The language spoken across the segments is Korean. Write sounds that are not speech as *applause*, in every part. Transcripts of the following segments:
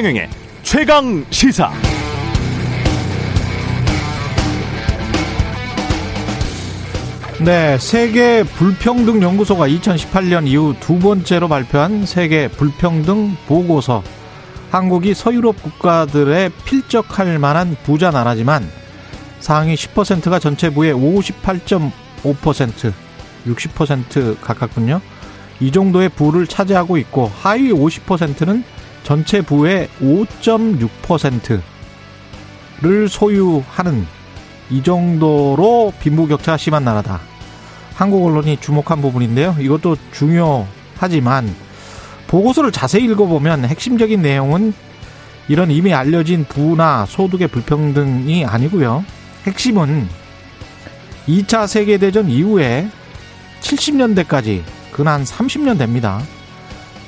최경영의 최강 시사. 네, 세계 불평등 연구소가 2018년 이후 두 번째로 발표한 세계 불평등 보고서. 한국이 서유럽 국가들에 필적할 만한 부자 나라지만 상위 10%가 전체 부의 58.5%, 60% 가깝군요. 이 정도의 부를 차지하고 있고 하위 50%는 전체 부의 5.6%를 소유하는 이 정도로 빈부격차가 심한 나라다. 한국 언론이 주목한 부분인데요. 이것도 중요하지만 보고서를 자세히 읽어보면 핵심적인 내용은 이런 이미 알려진 부나 소득의 불평등이 아니고요. 핵심은 2차 세계대전 이후에 70년대까지 근한 30년 됩니다.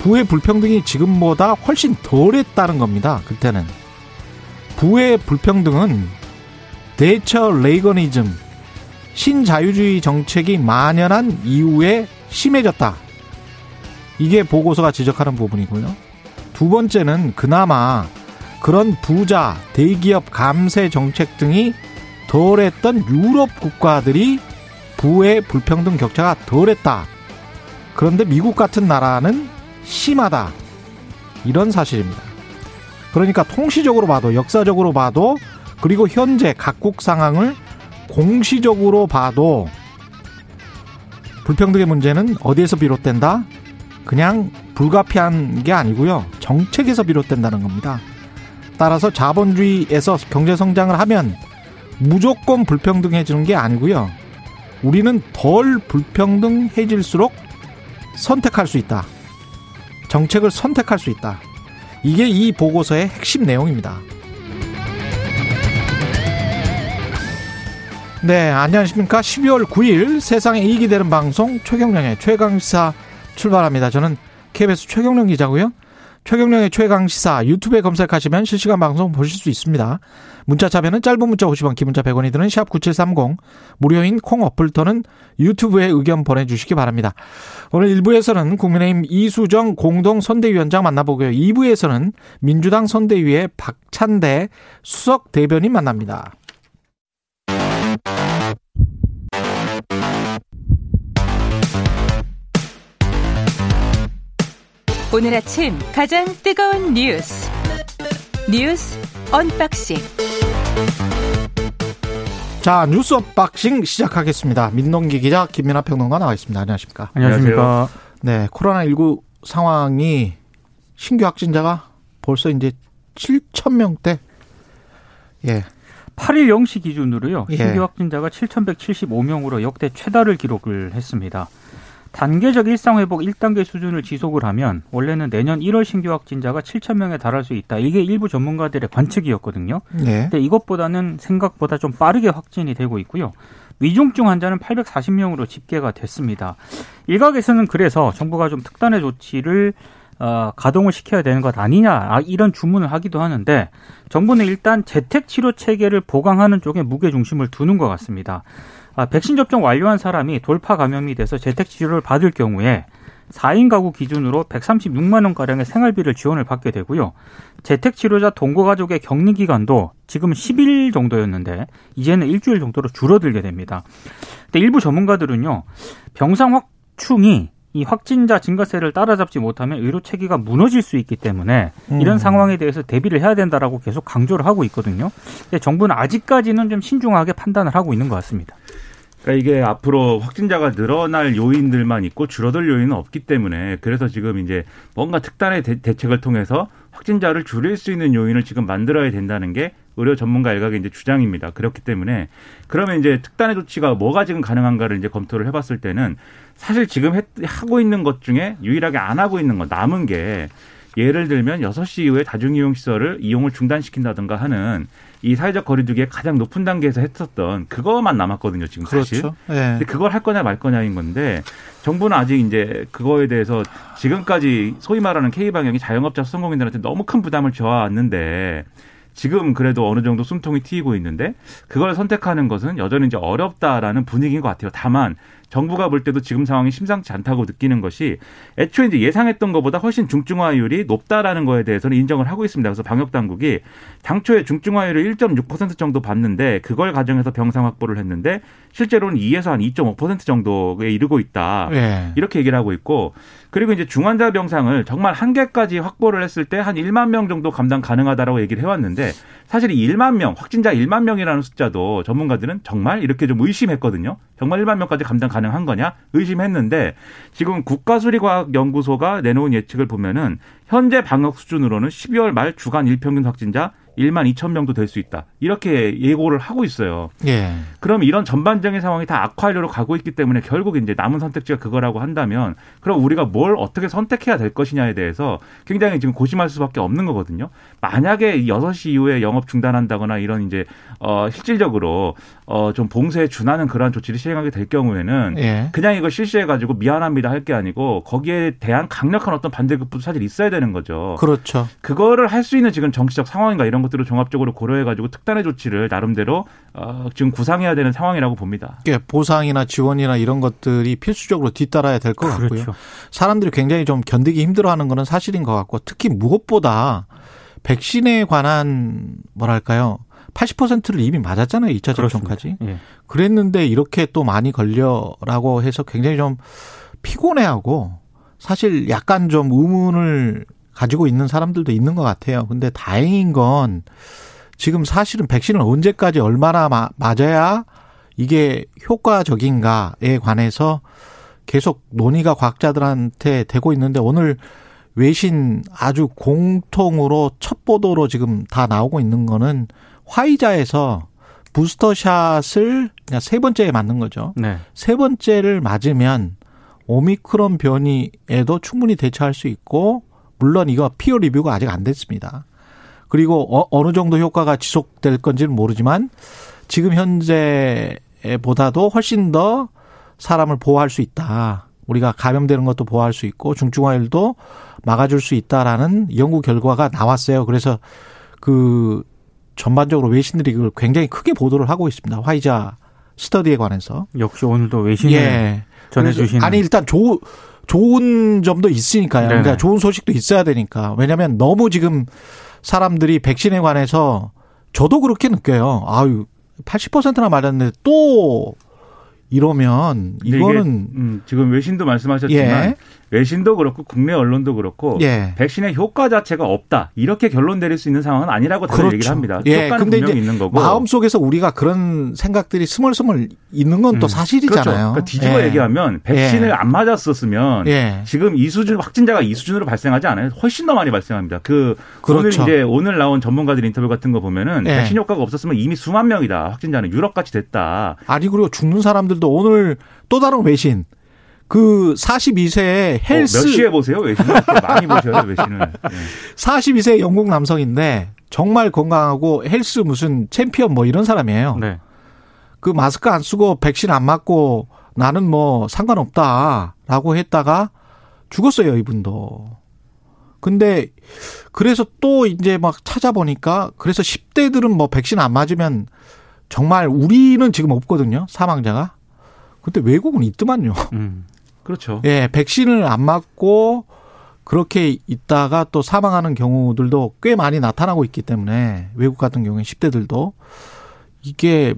부의 불평등이 지금보다 훨씬 덜했다는 겁니다. 그때는. 부의 불평등은 대처 레이거니즘, 신자유주의 정책이 만연한 이후에 심해졌다. 이게 보고서가 지적하는 부분이고요. 두 번째는 그나마 그런 부자, 대기업 감세 정책 등이 덜했던 유럽 국가들이 부의 불평등 격차가 덜했다. 그런데 미국 같은 나라는 심하다. 이런 사실입니다. 그러니까 통시적으로 봐도, 역사적으로 봐도, 그리고 현재 각국 상황을 공시적으로 봐도 불평등의 문제는 어디에서 비롯된다? 그냥 불가피한 게 아니고요. 정책에서 비롯된다는 겁니다. 따라서 자본주의에서 경제 성장을 하면 무조건 불평등해지는 게 아니고요. 우리는 덜 불평등해질수록 선택할 수 있다. 정책을 선택할 수 있다. 이게 이 보고서의 핵심 내용입니다. 네, 안녕하십니까. 12월 9일 세상에 이익이 되는 방송 최경령의 최강시사 출발합니다. 저는 KBS 최경령 기자고요. 최경령의 최강시사 유튜브에 검색하시면 실시간 방송 보실 수 있습니다. 문자 참여는 짧은 문자 50원, 기문자 100원이 드는 샵 9730 무료인 콩 어플 또는 유튜브에 의견 보내주시기 바랍니다. 오늘 1부에서는 국민의힘 이수정 공동 선대위원장 만나보고요. 2부에서는 민주당 선대위의 박찬대 수석 대변인 만납니다. 오늘 아침 가장 뜨거운 뉴스 뉴스 unboxing 자 뉴스 unboxing 시작하겠습니다. 민동기 기자 김민하 평론가 나와 있습니다. 안녕하십니까? 안녕하십니까? 네 코로나 19 상황이 신규 확진자가 벌써 이제 7천 명대. 예. 8일 0시 기준으로요. 예. 신규 확진자가 7,175명으로 역대 최다를 기록을 했습니다. 단계적 일상 회복 1단계 수준을 지속을 하면 원래는 내년 1월 신규 확진자가 7천 명에 달할 수 있다. 이게 일부 전문가들의 관측이었거든요. 네. 근데 이것보다는 생각보다 좀 빠르게 확진이 되고 있고요. 위중증 환자는 840명으로 집계가 됐습니다. 일각에서는 그래서 정부가 좀 특단의 조치를 어, 가동을 시켜야 되는 것 아니냐 아, 이런 주문을 하기도 하는데 정부는 일단 재택 치료 체계를 보강하는 쪽에 무게 중심을 두는 것 같습니다. 아, 백신 접종 완료한 사람이 돌파 감염이 돼서 재택 치료를 받을 경우에 4인 가구 기준으로 136만 원 가량의 생활비를 지원을 받게 되고요. 재택 치료자 동거 가족의 격리 기간도 지금 10일 정도였는데 이제는 일주일 정도로 줄어들게 됩니다. 근데 일부 전문가들은요. 병상 확충이 이 확진자 증가세를 따라잡지 못하면 의료 체계가 무너질 수 있기 때문에 이런 음. 상황에 대해서 대비를 해야 된다라고 계속 강조를 하고 있거든요. 근데 정부는 아직까지는 좀 신중하게 판단을 하고 있는 것 같습니다. 그러니까 이게 앞으로 확진자가 늘어날 요인들만 있고 줄어들 요인은 없기 때문에 그래서 지금 이제 뭔가 특단의 대, 대책을 통해서 확진자를 줄일 수 있는 요인을 지금 만들어야 된다는 게 의료 전문가 일각의 이제 주장입니다. 그렇기 때문에 그러면 이제 특단의 조치가 뭐가 지금 가능한가를 이제 검토를 해봤을 때는 사실 지금 했- 하고 있는 것 중에 유일하게 안 하고 있는 거 남은 게 예를 들면 6시 이후에 다중이용 시설을 이용을 중단시킨다든가 하는 이 사회적 거리두기의 가장 높은 단계에서 했었던 그거만 남았거든요, 지금 사실. 그렇죠. 예. 근데 그걸 할 거냐 말 거냐인 건데 정부는 아직 이제 그거에 대해서 지금까지 소위 말하는 K 방역이 자영업자 소상공인들한테 너무 큰 부담을 줘왔는데 지금 그래도 어느 정도 숨통이 트이고 있는데 그걸 선택하는 것은 여전히 이제 어렵다라는 분위기인 것 같아요. 다만 정부가 볼 때도 지금 상황이 심상치 않다고 느끼는 것이 애초에 이제 예상했던 것보다 훨씬 중증화율이 높다라는 거에 대해서는 인정을 하고 있습니다. 그래서 방역 당국이 당초에 중증화율을 1.6% 정도 봤는데 그걸 가정해서 병상 확보를 했는데 실제로는 2에서 한 2.5% 정도에 이르고 있다. 예. 이렇게 얘기를 하고 있고 그리고 이제 중환자 병상을 정말 한 개까지 확보를 했을 때 한 1만 명 정도 감당 가능하다라고 얘기를 해왔는데 사실 이 1만 명 확진자 1만 명이라는 숫자도 전문가들은 정말 이렇게 좀 의심했거든요. 정말 1만 명까지 감당 가능한 거냐 의심했는데 지금 국가수리과학연구소가 내놓은 예측을 보면은 현재 방역 수준으로는 12월 말 주간 일평균 확진자 1만 2천 명도 될 수 있다. 이렇게 예고를 하고 있어요. 예. 그럼 이런 전반적인 상황이 다 악화하려고 가고 있기 때문에 결국 이제 남은 선택지가 그거라고 한다면 그럼 우리가 뭘 어떻게 선택해야 될 것이냐에 대해서 굉장히 지금 고심할 수밖에 없는 거거든요. 만약에 6시 이후에 영업 중단한다거나 이런 이제 어 실질적으로 어좀 봉쇄에 준하는 그러한 조치를 시행하게 될 경우에는 예. 그냥 이걸 실시해 가지고 미안합니다 할 게 아니고 거기에 대한 강력한 어떤 반대급부도 사실 있어야 되는 거죠. 그렇죠. 그거를 할 수 있는 지금 정치적 상황인가 이런 것들을 종합적으로 고려해가지고 특단의 조치를 나름대로 어, 지금 구상해야 되는 상황이라고 봅니다. 이게 보상이나 지원이나 이런 것들이 필수적으로 뒤따라야 될것 같고요. 그렇죠. 사람들이 굉장히 좀 견디기 힘들어하는 거는 사실인 것 같고 특히 무엇보다 백신에 관한 뭐랄까요 80%를 이미 맞았잖아요 2차 접종까지 예. 그랬는데 이렇게 또 많이 걸려라고 해서 굉장히 좀 피곤해하고 사실 약간 좀 의문을 가지고 있는 사람들도 있는 것 같아요. 근데 다행인 건 지금 사실은 백신을 언제까지 얼마나 마- 맞아야 이게 효과적인가에 관해서 계속 논의가 과학자들한테 되고 있는데 오늘 외신 아주 공통으로 첫 보도로 지금 다 나오고 있는 거는 화이자에서 부스터샷을 그냥 세 번째에 맞는 거죠. 네. 세 번째를 맞으면 오미크론 변이에도 충분히 대처할 수 있고 물론 이거 피어 리뷰가 아직 안 됐습니다. 그리고 어, 어느 정도 효과가 지속될 건지는 모르지만 지금 현재보다도 훨씬 더 사람을 보호할 수 있다. 우리가 감염되는 것도 보호할 수 있고 중증화율도 막아줄 수 있다라는 연구 결과가 나왔어요. 그래서 그 전반적으로 외신들이 그걸 굉장히 크게 보도를 하고 있습니다. 화이자 스터디에 관해서. 역시 오늘도 외신을 예. 전해주신 그래서 아니 일단 조, 좋은 점도 있으니까요. 그러니까 좋은 소식도 있어야 되니까. 왜냐하면 너무 지금 사람들이 백신에 관해서 저도 그렇게 느껴요. 아유 80%나 맞았는데 또 이러면 이거는 음, 지금 외신도 말씀하셨지만 예. 외신도 그렇고 국내 언론도 그렇고 예. 백신의 효과 자체가 없다 이렇게 결론 내릴 수 있는 상황은 아니라고 다들 그렇죠. 얘기를 합니다. 예, 효과는 근데 분명히 있는 거고 마음 속에서 우리가 그런 생각들이 스멀스멀 있는 건또 음, 사실이잖아요. 그렇죠. 그러니까 뒤집어 예. 얘기하면 백신을 예. 안 맞았었으면 예. 지금 이 수준 확진자가 이 수준으로 발생하지 않아요. 훨씬 더 많이 발생합니다. 그 오늘 그렇죠. 이제 오늘 나온 전문가들 인터뷰 같은 거 보면은 예. 백신 효과가 없었으면 이미 수만 명이다 확진자는 유럽 같이 됐다. 아니 그리고 죽는 사람들도 오늘 또 다른 외신 그 42세 헬스 어, 몇 시에 보세요 외신을 많이 보셔요 외신을. *laughs* 예. 42세 영국 남성인데 정말 건강하고 헬스 무슨 챔피언 뭐 이런 사람이에요. 네. 그 마스크 안 쓰고 백신 안 맞고 나는 뭐 상관없다라고 했다가 죽었어요, 이분도. 근데 그래서 또 이제 막 찾아보니까 그래서 10대들은 뭐 백신 안 맞으면 정말 우리는 지금 없거든요, 사망자가. 근데 외국은 있더만요. 음. 그렇죠. 예, 백신을 안 맞고 그렇게 있다가 또 사망하는 경우들도 꽤 많이 나타나고 있기 때문에 외국 같은 경우에 10대들도 이게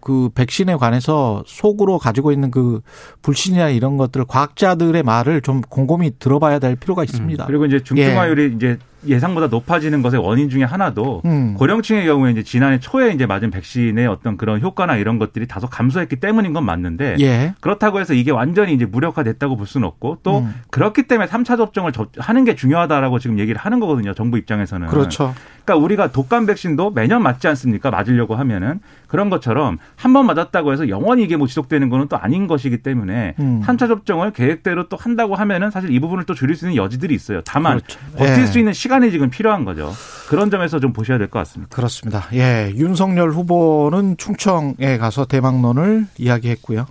그 백신에 관해서 속으로 가지고 있는 그 불신이나 이런 것들 과학자들의 말을 좀 곰곰이 들어봐야 될 필요가 있습니다. 그리고 이제 중증화율이 이제 예상보다 높아지는 것의 원인 중에 하나도 음. 고령층의 경우에 이제 지난해 초에 이제 맞은 백신의 어떤 그런 효과나 이런 것들이 다소 감소했기 때문인 건 맞는데 예. 그렇다고 해서 이게 완전히 이제 무력화됐다고 볼 수는 없고 또 음. 그렇기 때문에 3차 접종을 접- 하는 게 중요하다라고 지금 얘기를 하는 거거든요. 정부 입장에서는. 그렇죠. 그러니까 우리가 독감 백신도 매년 맞지 않습니까? 맞으려고 하면은 그런 것처럼 한 번 맞았다고 해서 영원히 이게 뭐 지속되는 거는 또 아닌 것이기 때문에 음. 3차 접종을 계획대로 또 한다고 하면은 사실 이 부분을 또 줄일 수 있는 여지들이 있어요. 다만 그렇죠. 버틸 예. 수 있는 시간 이 지금 필요한 거죠. 그런 점에서 좀 보셔야 될 것 같습니다. 그렇습니다. 예. 윤석열 후보는 충청에 가서 대망론을 이야기했고요.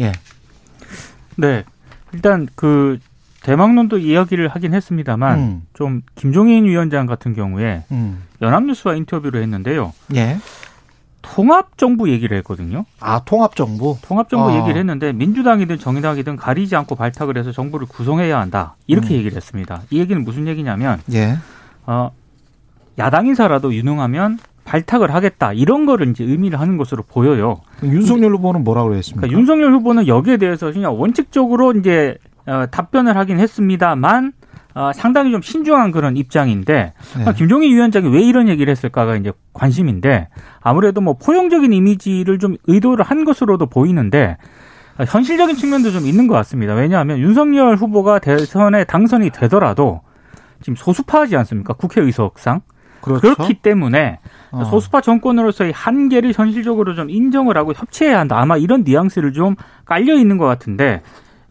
예. 네. 일단 그 대망론도 이야기를 하긴 했습니다만 음. 좀 김종인 위원장 같은 경우에 음. 연합뉴스와 인터뷰를 했는데요. 예. 통합 정부 얘기를 했거든요. 아 통합 정부. 통합 정부 아. 얘기를 했는데 민주당이든 정의당이든 가리지 않고 발탁을 해서 정부를 구성해야 한다. 이렇게 음. 얘기를 했습니다. 이 얘기는 무슨 얘기냐면 예. 어, 야당 인사라도 유능하면 발탁을 하겠다. 이런 거를 이제 의미를 하는 것으로 보여요. 윤석열 후보는 뭐라고 했습니까? 그러니까 윤석열 후보는 여기에 대해서 그냥 원칙적으로 이제 어, 답변을 하긴 했습니다만 어, 상당히 좀 신중한 그런 입장인데 네. 김종인 위원장이 왜 이런 얘기를 했을까가 이제 관심인데 아무래도 뭐 포용적인 이미지를 좀 의도를 한 것으로도 보이는데 어, 현실적인 측면도 좀 있는 것 같습니다. 왜냐하면 윤석열 후보가 대선에 당선이 되더라도 지금 소수파하지 않습니까? 국회의석상. 그렇죠. 그렇기 때문에 어. 소수파 정권으로서의 한계를 현실적으로 좀 인정을 하고 협치해야 한다. 아마 이런 뉘앙스를 좀 깔려 있는 것 같은데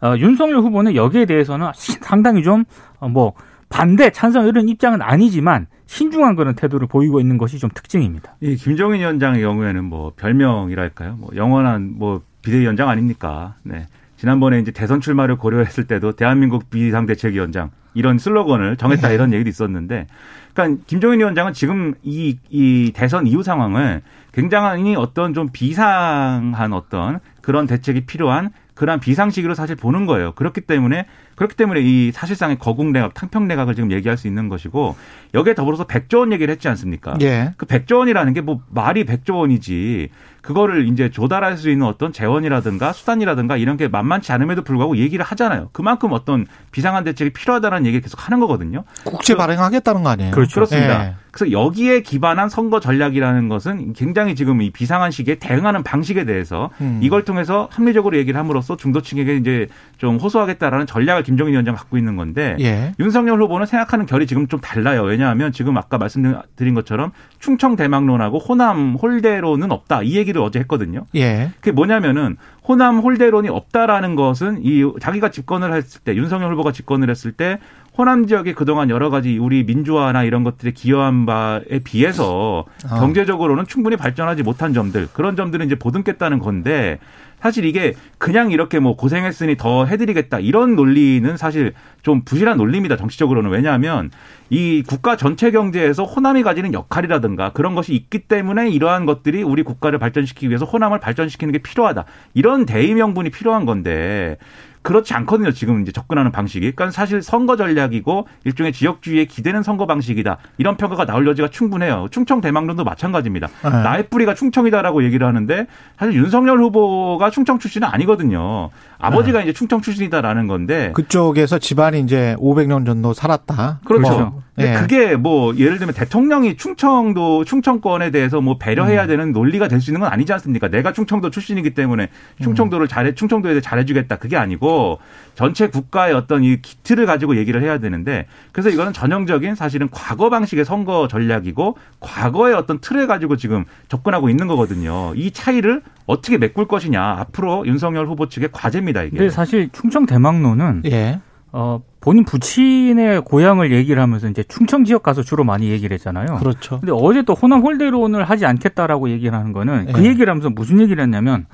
어, 윤석열 후보는 여기에 대해서는 상당히 좀 뭐 반대 찬성 이런 입장은 아니지만 신중한 그런 태도를 보이고 있는 것이 좀 특징입니다. 이 김종인 위원장의 경우에는 뭐 별명이랄까요? 뭐 영원한 뭐 비대위원장 아닙니까? 네. 지난번에 이제 대선 출마를 고려했을 때도 대한민국 비상대책위원장 이런 슬로건을 정했다 네. 이런 얘기도 있었는데, 그러니까 김종인 위원장은 지금 이, 이 대선 이후 상황을 굉장히 어떤 좀 비상한 어떤 그런 대책이 필요한 그러한 비상식으로 사실 보는 거예요. 그렇기 때문에 그렇기 때문에 이 사실상의 거국내각, 탕평내각을 지금 얘기할 수 있는 것이고 여기에 더불어서 백조 원 얘기를 했지 않습니까? 예. 그 백조 원이라는 게 뭐 말이 백조 원이지 그거를 이제 조달할 수 있는 어떤 재원이라든가 수단이라든가 이런 게 만만치 않음에도 불구하고 얘기를 하잖아요. 그만큼 어떤 비상한 대책이 필요하다는 얘기를 계속 하는 거거든요. 국제 발행하겠다는 거 아니에요? 그렇죠. 그렇습니다. 예. 그래서 여기에 기반한 선거 전략이라는 것은 굉장히 지금 이 비상한 시기에 대응하는 방식에 대해서 음. 이걸 통해서 합리적으로 얘기를 함으로써 중도층에게 이제 좀 호소하겠다라는 전략을 김정인 위원장 갖고 있는 건데 예. 윤석열 후보는 생각하는 결이 지금 좀 달라요. 왜냐하면 지금 아까 말씀드린 것처럼 충청 대망론하고 호남 홀대론은 없다. 이 얘기를 어제 했거든요. 예. 그게 뭐냐면은 호남 홀대론이 없다라는 것은 이 자기가 집권을 했을 때 윤석열 후보가 집권을 했을 때 호남 지역에 그동안 여러 가지 우리 민주화나 이런 것들에 기여한 바에 비해서 아. 경제적으로는 충분히 발전하지 못한 점들 그런 점들은 이제 보듬겠다는 건데 사실 이게 그냥 이렇게 뭐 고생했으니 더 해드리겠다 이런 논리는 사실 좀 부실한 논리입니다 정치적으로는 왜냐하면 이 국가 전체 경제에서 호남이 가지는 역할이라든가 그런 것이 있기 때문에 이러한 것들이 우리 국가를 발전시키기 위해서 호남을 발전시키는 게 필요하다 이런 대의 명분이 필요한 건데 그렇지 않거든요. 지금 이제 접근하는 방식이. 그러니까 사실 선거 전략이고 일종의 지역주의에 기대는 선거 방식이다. 이런 평가가 나올 여지가 충분해요. 충청 대망론도 마찬가지입니다. 네. 나의 뿌리가 충청이다라고 얘기를 하는데 사실 윤석열 후보가 충청 출신은 아니거든요. 아버지가 이제 충청 출신이다라는 건데 그쪽에서 집안이 이제 500년 정도 살았다. 그렇죠. 뭐, 예. 그게 뭐 예를 들면 대통령이 충청도 충청권에 대해서 뭐 배려해야 되는 논리가 될 수 있는 건 아니지 않습니까? 내가 충청도 출신이기 때문에 충청도를 잘해 충청도에 대해 잘해주겠다 그게 아니고 전체 국가의 어떤 이 기틀을 가지고 얘기를 해야 되는데 그래서 이거는 전형적인 사실은 과거 방식의 선거 전략이고 과거의 어떤 틀을 가지고 지금 접근하고 있는 거거든요. 이 차이를 어떻게 메꿀 것이냐 앞으로 윤석열 후보 측의 과제입니다 이게. 근데 사실 충청 대망론은 예. 어, 본인 부친의 고향을 얘기를 하면서 이제 충청 지역 가서 주로 많이 얘기를 했잖아요. 그렇죠. 근데 어제 또 호남 홀대론을 하지 않겠다라고 얘기를 하는 거는 그 예. 얘기를 하면서 무슨 얘기를 했냐면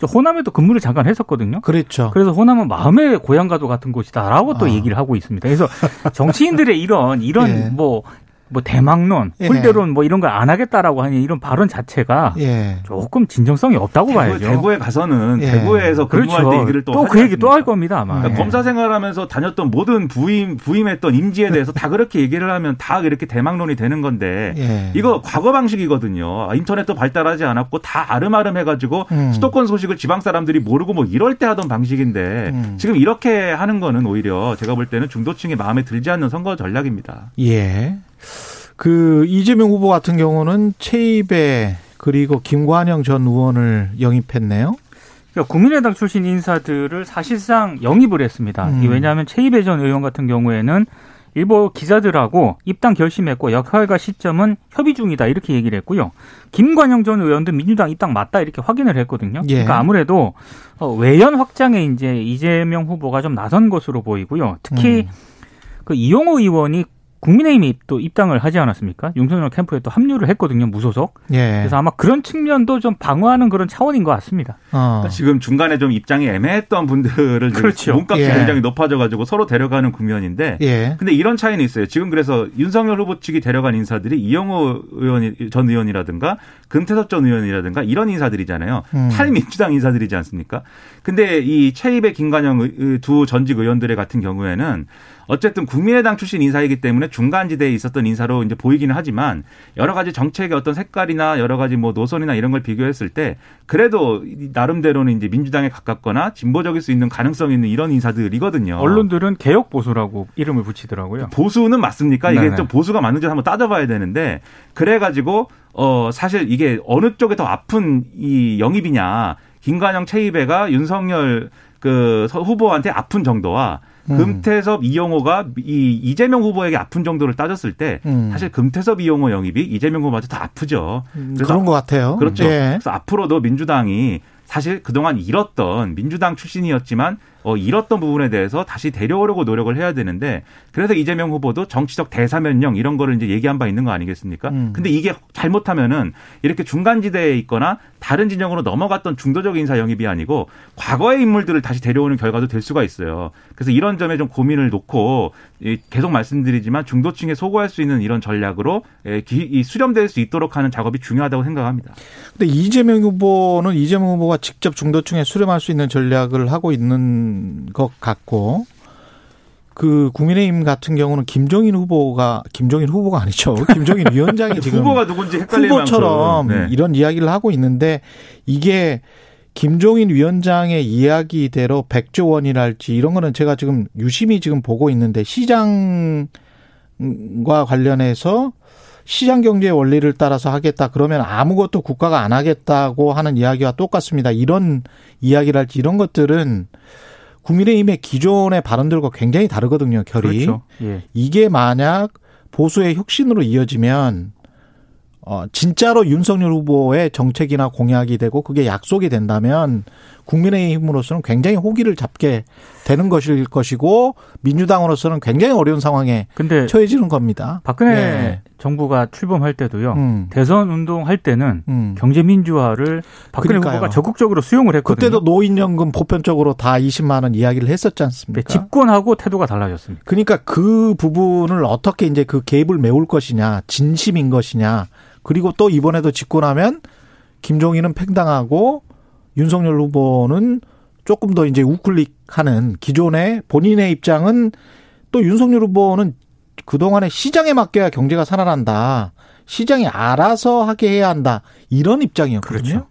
저 호남에도 근무를 잠깐 했었거든요. 그렇죠. 그래서 호남은 마음의 고향과도 같은 곳이다라고 또 아. 얘기를 하고 있습니다. 그래서 정치인들의 이런 이런 *laughs* 예. 뭐, 뭐 대망론, 예. 홀대론 뭐 이런 걸 안 하겠다라고 하는 이런 발언 자체가 예. 조금 진정성이 없다고 대구, 봐야죠. 대구에 가서는 예. 대구에서 근무할 그렇죠. 때 얘기를 또 또 그 얘기 또 할? 겁니다 아마. 그러니까 예. 검사 생활하면서 다녔던 모든 부임 부임했던 임지에 대해서 다 그렇게 얘기를 하면 다 이렇게 대망론이 되는 건데 예. 이거 과거 방식이거든요. 인터넷도 발달하지 않았고 다 아름아름 해가지고 음. 수도권 소식을 지방 사람들이 모르고 뭐 이럴 때 하던 방식인데 음. 지금 이렇게 하는 거는 오히려 제가 볼 때는 중도층의 마음에 들지 않는 선거 전략입니다. 예. 그 이재명 후보 같은 경우는 최입에 그리고 김관영 전 의원을 영입했네요. 그러니까 국민의당 출신 인사들을 사실상 영입을 했습니다. 음. 왜냐하면 최이배 전 의원 같은 경우에는 일부 기자들하고 입당 결심했고 역할과 시점은 협의 중이다 이렇게 얘기를 했고요. 김관영 전 의원도 민주당 입당 맞다 이렇게 확인을 했거든요. 예. 그러니까 아무래도 어, 외연 확장에 이제 이재명 후보가 좀 나선 것으로 보이고요. 특히 음. 그 이용호 의원이 국민의힘이 또 입당을 하지 않았습니까? 윤석열 캠프에 또 합류를 했거든요, 무소속. 예. 그래서 아마 그런 측면도 좀 방어하는 그런 차원인 것 같습니다. 어. 그러니까 지금 중간에 좀 입장이 애매했던 분들을 그렇죠. 몸값이 예. 굉장히 높아져가지고 서로 데려가는 국면인데 예. 근데 이런 차이는 있어요. 지금 그래서 윤석열 후보 측이 데려간 인사들이 이영호 의원 전 의원이라든가 금태섭 전 의원이라든가 이런 인사들이잖아요. 음. 탈민주당 인사들이지 않습니까? 근데 이 최입의 김관영 의- 두 전직 의원들의 같은 경우에는 어쨌든 국민의당 출신 인사이기 때문에 중간지대에 있었던 인사로 이제 보이기는 하지만 여러 가지 정책의 어떤 색깔이나 여러 가지 뭐 노선이나 이런 걸 비교했을 때 그래도 이 나름대로는 이제 민주당에 가깝거나 진보적일 수 있는 가능성 있는 이런 인사들이거든요. 언론들은 개혁 보수라고 이름을 붙이더라고요. 보수는 맞습니까? 이게 네네. 좀 보수가 맞는지 한번 따져봐야 되는데 그래가지고 어 사실 이게 어느 쪽에 더 아픈 이 영입이냐 김관영 최이배가 윤석열 그 서- 후보한테 아픈 정도와 음. 금태섭 이용호가 이 이재명 후보에게 아픈 정도를 따졌을 때 음. 사실 금태섭 이용호 영입이 이재명 후보한테 더 아프죠. 그래서 그런 것 같아요. 그렇죠. 예. 그래서 앞으로도 민주당이 사실 그동안 잃었던 민주당 출신이었지만 어, 잃었던 부분에 대해서 다시 데려오려고 노력을 해야 되는데 그래서 이재명 후보도 정치적 대사면령 이런 거를 이제 얘기한 바 있는 거 아니겠습니까? 음. 근데 이게 잘못하면은 이렇게 중간지대에 있거나 다른 진영으로 넘어갔던 중도적 인사 영입이 아니고 과거의 인물들을 다시 데려오는 결과도 될 수가 있어요. 그래서 이런 점에 좀 고민을 놓고 이 계속 말씀드리지만 중도층에 소구할 수 있는 이런 전략으로 예, 수렴될 수 있도록 하는 작업이 중요하다고 생각합니다. 근데 이재명 후보는 이재명 후보가 직접 중도층에 수렴할 수 있는 전략을 하고 있는 것 같고 그 국민의힘 같은 경우는 김종인 후보가 김종인 후보가 아니죠. *laughs* 김종인 위원장이 지금 후보가 누군지 헷갈릴 후보처럼. 네. 이런 이야기를 하고 있는데 이게 김종인 위원장의 이야기대로 백조 원이랄지 이런 거는 제가 지금 유심히 지금 보고 있는데 시장과 관련해서 시장 경제의 원리를 따라서 하겠다 그러면 아무것도 국가가 안 하겠다고 하는 이야기와 똑같습니다. 이런 이야기랄지 이런 것들은 국민의힘의 기존의 발언들과 굉장히 다르거든요. 결이. 그렇죠. 예. 이게 만약 보수의 혁신으로 이어지면 어 진짜로 윤석열 후보의 정책이나 공약이 되고 그게 약속이 된다면 국민의힘으로서는 굉장히 호기를 잡게 되는 것일 것이고 민주당으로서는 굉장히 어려운 상황에 근데 처해지는 겁니다. 박근혜 예. 정부가 출범할 때도요. 음. 대선 운동할 때는 음. 경제 민주화를 박근혜 그러니까요. 후보가 적극적으로 수용을 했거든요. 그때도 노인연금 보편적으로 다 20만 원 이야기를 했었지 네, 않습니까? 집권하고 태도가 달라졌습니다. 그러니까 그 부분을 어떻게 이제 그 갭을 메울 것이냐, 진심인 것이냐, 그리고 또 이번에도 집권하면 김종인은 팽당하고 윤석열 후보는 조금 더 이제 우클릭하는 기존의 본인의 입장은 또 윤석열 후보는 그동안에 시장에 맡겨야 경제가 살아난다. 시장이 알아서 하게 해야 한다. 이런 입장이었거든요. 그렇죠.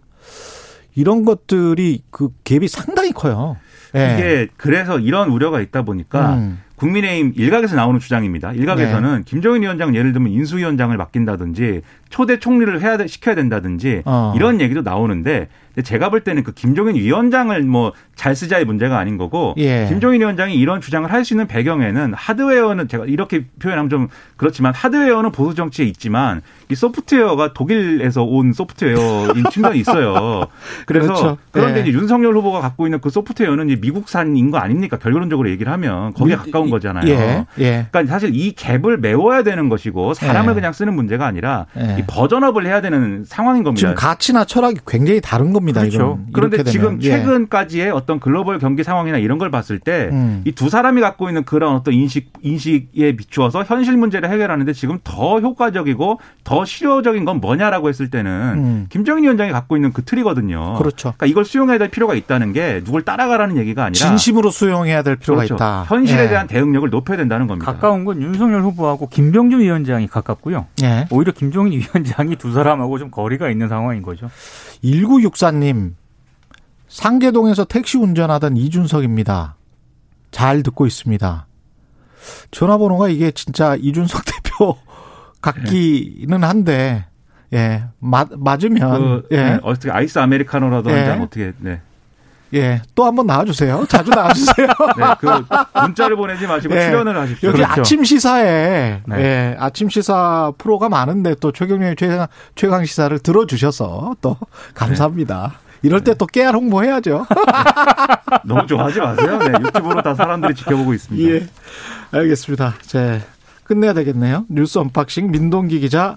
이런 것들이 그 갭이 상당히 커요. 예. 이게 그래서 이런 우려가 있다 보니까 음. 국민의힘 일각에서 나오는 주장입니다. 일각에서는 김종인 위원장 예를 들면 인수위원장을 맡긴다든지 초대 총리를 해야 돼- 시켜야 된다든지 어. 이런 얘기도 나오는데 근데 제가 볼 때는 그 김종인 위원장을 뭐 잘 쓰자의 문제가 아닌 거고 예. 김종인 위원장이 이런 주장을 할 수 있는 배경에는 하드웨어는 제가 이렇게 표현하면 좀 그렇지만 하드웨어는 보수 정치에 있지만 이 소프트웨어가 독일에서 온 소프트웨어인 *laughs* 측면이 있어요. 그래서 그렇죠. 그런데 예. 이제 윤석열 후보가 갖고 있는 그 소프트웨어는 이제 미국산인 거 아닙니까? 결론적으로 얘기를 하면 거기에 미- 가까운 거잖아요. 예. 예. 그러니까 사실 이 갭을 메워야 되는 것이고 사람을 예. 그냥 쓰는 문제가 아니라 예. 이 버전업을 해야 되는 상황인 겁니다. 지금 가치나 철학이 굉장히 다른 겁니다. 그렇죠. 이건. 그런데 이렇게 지금 되면. 예. 최근까지의 어떤 글로벌 경기 상황이나 이런 걸 봤을 때 이두 음. 사람이 갖고 있는 그런 어떤 인식 인식에 비추어서 현실 문제를 해결하는데 지금 더 효과적이고 더 실효적인 건 뭐냐라고 했을 때는 음. 김정인 위원장이 갖고 있는 그 틀이거든요. 그렇죠. 그러니까 이걸 수용해야 될 필요가 있다는 게 누굴 따라가라는 얘기가 아니라 진심으로 수용해야 될 필요가 그렇죠. 있다. 현실에 예. 대한 대응력을 높여야 된다는 겁니다. 가까운 건 윤석열 후보하고 김병준 위원장이 가깝고요. 예. 오히려 김종인 위원장이 두 사람하고 좀 거리가 있는 상황인 거죠. 1964님 상계동에서 택시 운전하던 이준석입니다. 잘 듣고 있습니다. 전화번호가 이게 진짜 이준석 *laughs* 대표 같기는 한데 예 맞, 맞으면 그, 예 네, 어떻게 아이스 아메리카노라도 예. 한잔 어떻게 네. 예. 또 한번 나와주세요. 자주 나와주세요. *laughs* 네, 그 문자를 보내지 마시고 예. 출연을 하십시오. 여기 그렇죠. 아침 시사에 네. 예, 아침 시사 프로가 많은데 또 최경련의 최강, 최강 시사를 들어주셔서 또 감사합니다. 이럴 때 또 깨알 홍보해야죠. *laughs* 너무 좋아하지 마세요. 네, 유튜브로 다 사람들이 지켜보고 있습니다. 예. 알겠습니다. 제 끝내야 되겠네요. 뉴스 unboxing 민동기 기자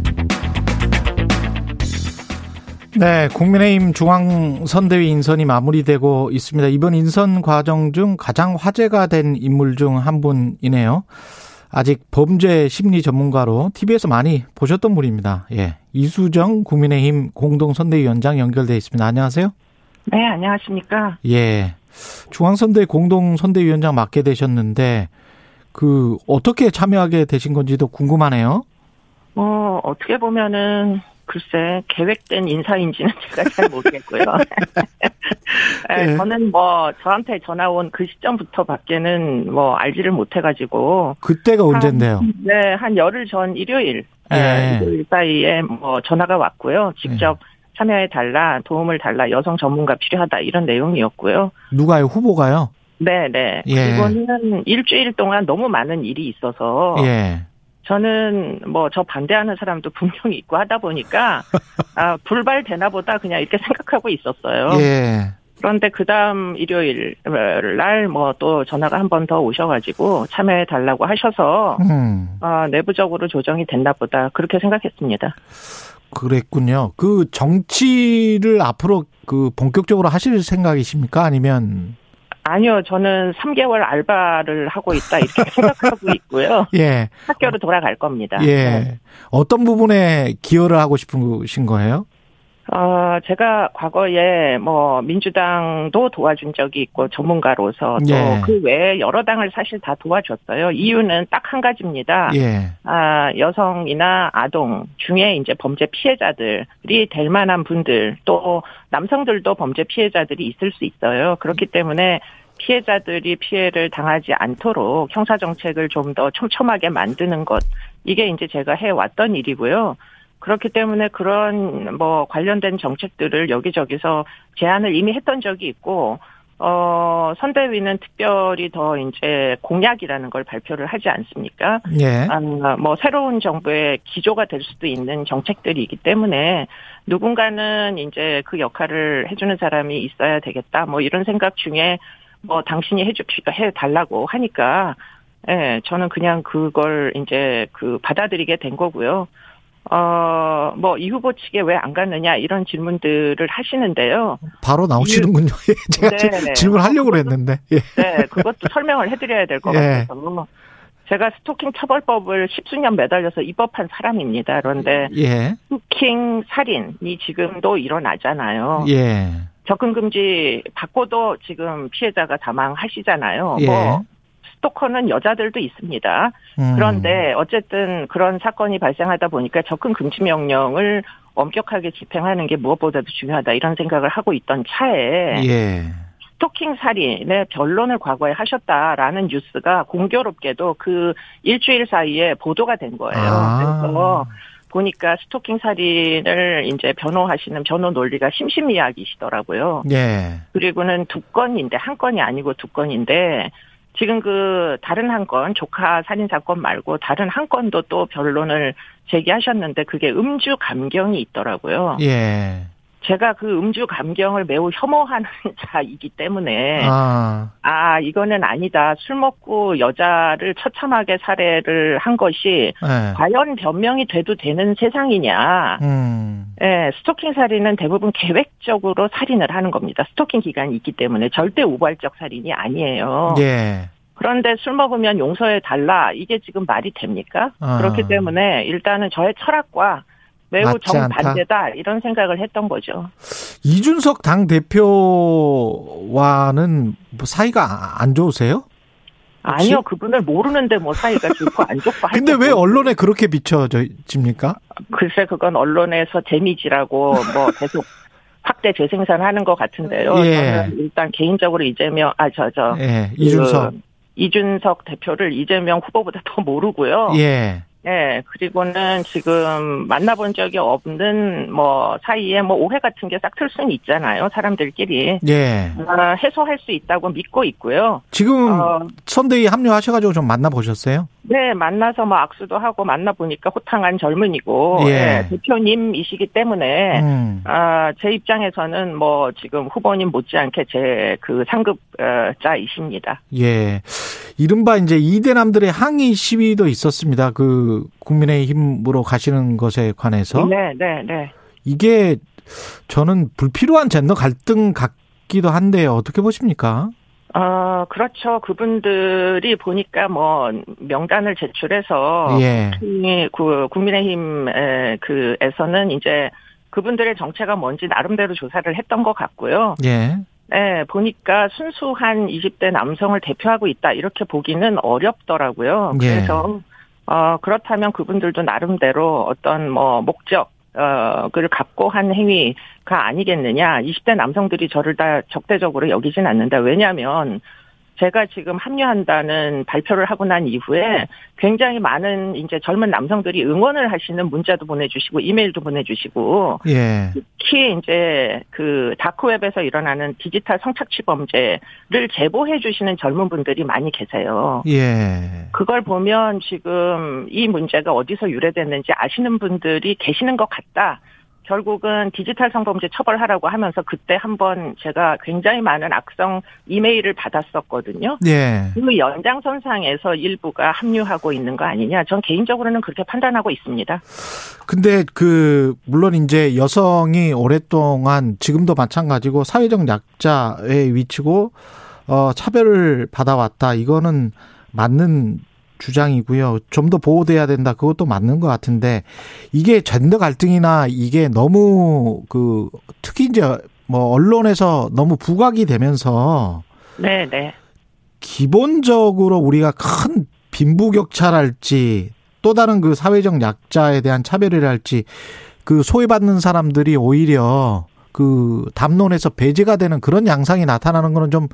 네, 국민의힘 중앙선대위 인선이 마무리되고 있습니다. 이번 인선 과정 중 가장 화제가 된 인물 중 한 분이네요. 아직 범죄 심리 전문가로 TV에서 많이 보셨던 분입니다. 예. 이수정 국민의힘 공동선대위원장 연결돼 있습니다. 안녕하세요. 네, 안녕하십니까. 예. 중앙선대 공동선대위원장 맡게 되셨는데 그 어떻게 참여하게 되신 건지도 궁금하네요. 뭐 어떻게 보면은 글쎄 계획된 인사인지는 *laughs* 제가 잘 모르겠고요. 네, *laughs* 네. 저는 뭐 저한테 전화 온 그 시점부터 밖에는 뭐 알지를 못해가지고 그때가 언젠데요? 네, 한 열흘 전 일요일, 예. 예. 일요일 사이에 뭐 전화가 왔고요. 직접 참여해 달라, 도움을 달라, 여성 전문가 필요하다 이런 내용이었고요. 누가요? 후보가요? 네, 네. 예. 그리고는 일주일 동안 너무 많은 일이 있어서 예. 저는 뭐 저 반대하는 사람도 분명히 있고 하다 보니까 *laughs* 아 불발 되나 보다 그냥 이렇게 생각하고 있었어요. 예. 그런데 그 다음 일요일 날 뭐 또 전화가 한 번 더 오셔가지고 참여해 달라고 하셔서 음. 어, 내부적으로 조정이 됐나 보다 그렇게 생각했습니다. 그랬군요. 그 정치를 앞으로 그 본격적으로 하실 생각이십니까? 아니면 아니요, 저는 3개월 알바를 하고 있다 이렇게 *laughs* 생각하고 있고요. *laughs* 예. 학교로 돌아갈 겁니다. 예. 어떤 부분에 기여를 하고 싶으신 거예요? 어, 제가 과거에 뭐 민주당도 도와준 적이 있고 전문가로서 또 예. 그 외에 여러 당을 사실 다 도와줬어요. 이유는 딱 한 가지입니다. 예. 아, 여성이나 아동 중에 이제 범죄 피해자들이 될 만한 분들 또 남성들도 범죄 피해자들이 있을 수 있어요. 그렇기 때문에 피해자들이 피해를 당하지 않도록 형사 정책을 좀 더 촘촘하게 만드는 것 이게 이제 제가 해왔던 일이고요. 그렇기 때문에 그런 뭐 관련된 정책들을 여기저기서 제안을 이미 했던 적이 있고 어 선대위는 특별히 더 이제 공약이라는 걸 발표를 하지 않습니까? 예. 아, 뭐 새로운 정부의 기조가 될 수도 있는 정책들이기 때문에 누군가는 이제 그 역할을 해주는 사람이 있어야 되겠다. 뭐 이런 생각 중에 뭐 당신이 해주 해 달라고 하니까 예, 저는 그냥 그걸 이제 그 받아들이게 된 거고요. 어, 뭐, 이 후보 측에 왜 안 갔느냐, 이런 질문들을 하시는데요. 바로 나오시는군요. *laughs* 예. 제가 네, 지- 네. 질문하려고 그랬는데. 예. 네, 그것도 설명을 해드려야 될것 예. 같아서. 제가 스토킹 처벌법을 십수년 매달려서 입법한 사람입니다. 그런데 예. 스토킹 살인이 지금도 일어나잖아요. 예. 접근 금지 받고도 지금 피해자가 사망하시잖아요. 예. 뭐 스토커는 여자들도 있습니다. 음. 그런데 어쨌든 그런 사건이 발생하다 보니까 접근 금지 명령을 엄격하게 집행하는 게 무엇보다도 중요하다 이런 생각을 하고 있던 차에 예. 스토킹 살인의 변론을 과거에 하셨다라는 뉴스가 공교롭게도 그 일주일 사이에 보도가 된 거예요. 아. 그래서 보니까 스토킹 살인을 이제 변호하시는 변호 논리가 심심이야기시더라고요. 예. 그리고는 두 건인데 한 건이 아니고 두 건인데 지금 그 다른 한 건 조카 살인 사건 말고 다른 한 건도 또 변론을 제기하셨는데 그게 음주 감경이 있더라고요. 예. 제가 그 음주 감경을 매우 혐오하는 *laughs* 자이기 때문에 아. 아 이거는 아니다. 술 먹고 여자를 처참하게 살해를 한 것이 예. 과연 변명이 돼도 되는 세상이냐. 음. 예, 스토킹 살인은 대부분 계획적으로 살인을 하는 겁니다. 스토킹 기간이 있기 때문에 절대 우발적 살인이 아니에요. 예. 그런데 술 먹으면 용서해 달라. 이게 지금 말이 됩니까? 아. 그렇기 때문에 일단은 저의 철학과 매우 맞지 않다. 정반대다 이런 생각을 했던 거죠. 이준석 당 대표와는 뭐 사이가 안 좋으세요? 혹시? 아니요, 그분을 모르는데 뭐 사이가 좋고 안 좋고 *laughs* 할 근데 게왜 뭐- 언론에 그렇게 비춰집니까? 글쎄 그건 언론에서 데미지라고 뭐 계속 확대 재생산하는 것 같은데요. 예. 일단 개인적으로 이재명 아저저 예. 이준석. 그 이준석 대표를 이재명 후보보다 더 모르고요. 예. 예, 그리고는 지금 만나본 적이 없는 뭐 사이에 뭐 오해 같은 게 싹 틀 수는 있잖아요. 사람들끼리. 예. 어, 해소할 수 있다고 믿고 있고요. 지금 어, 선대위 합류하셔가지고 좀 만나보셨어요? 네, 만나서 뭐 악수도 하고 만나 보니까 호탕한 젊은이고, 예. 예, 대표님이시기 때문에, 음. 아, 제 입장에서는 뭐 지금 후보님 못지않게 제 그 상급자이십니다. 예. 이른바 이제 이대남들의 항의 시위도 있었습니다. 그 국민의힘으로 가시는 것에 관해서. 네, 네, 네. 이게 저는 불필요한 젠더 갈등 같기도 한데 어떻게 보십니까? 어, 그렇죠. 그분들이 보니까 뭐 명단을 제출해서 예. 이그 국민의힘 에, 그에서는 이제 그분들의 정체가 뭔지 나름대로 조사를 했던 것 같고요. 예. 네, 보니까 순수한 20대 남성을 대표하고 있다 이렇게 보기는 어렵더라고요. 예. 그래서 어 그렇다면 그분들도 나름대로 어떤 뭐 목적 어를 갖고 한 행위가 아니겠느냐. 20대 남성들이 저를 다 적대적으로 여기진 않는다. 왜냐하면 제가 지금 합류한다는 발표를 하고 난 이후에 굉장히 많은 이제 젊은 남성들이 응원을 하시는 문자도 보내주시고 이메일도 보내주시고 예. 특히 이제 그 다크웹에서 일어나는 디지털 성착취 범죄를 제보해 주시는 젊은 분들이 많이 계세요. 예. 그걸 보면 지금 이 문제가 어디서 유래됐는지 아시는 분들이 계시는 것 같다. 결국은 디지털 성범죄 처벌하라고 하면서 그때 한번 제가 굉장히 많은 악성 이메일을 받았었거든요. 예. 그 연장선상에서 일부가 합류하고 있는 거 아니냐. 전 개인적으로는 그렇게 판단하고 있습니다. 근데 그 물론 이제 여성이 오랫동안 지금도 마찬가지고 사회적 약자의 위치고 어 차별을 받아왔다. 이거는 맞는 주장이고요. 좀 더 보호돼야 된다. 그것도 맞는 것 같은데 이게 젠더 갈등이나 이게 너무 그 특히 이제 뭐 언론에서 너무 부각이 되면서 네, 네. 기본적으로 우리가 큰 빈부격차랄지 또 다른 그 사회적 약자에 대한 차별이랄지 그 소외받는 사람들이 오히려 그 담론에서 배제가 되는 그런 양상이 나타나는 거는 좀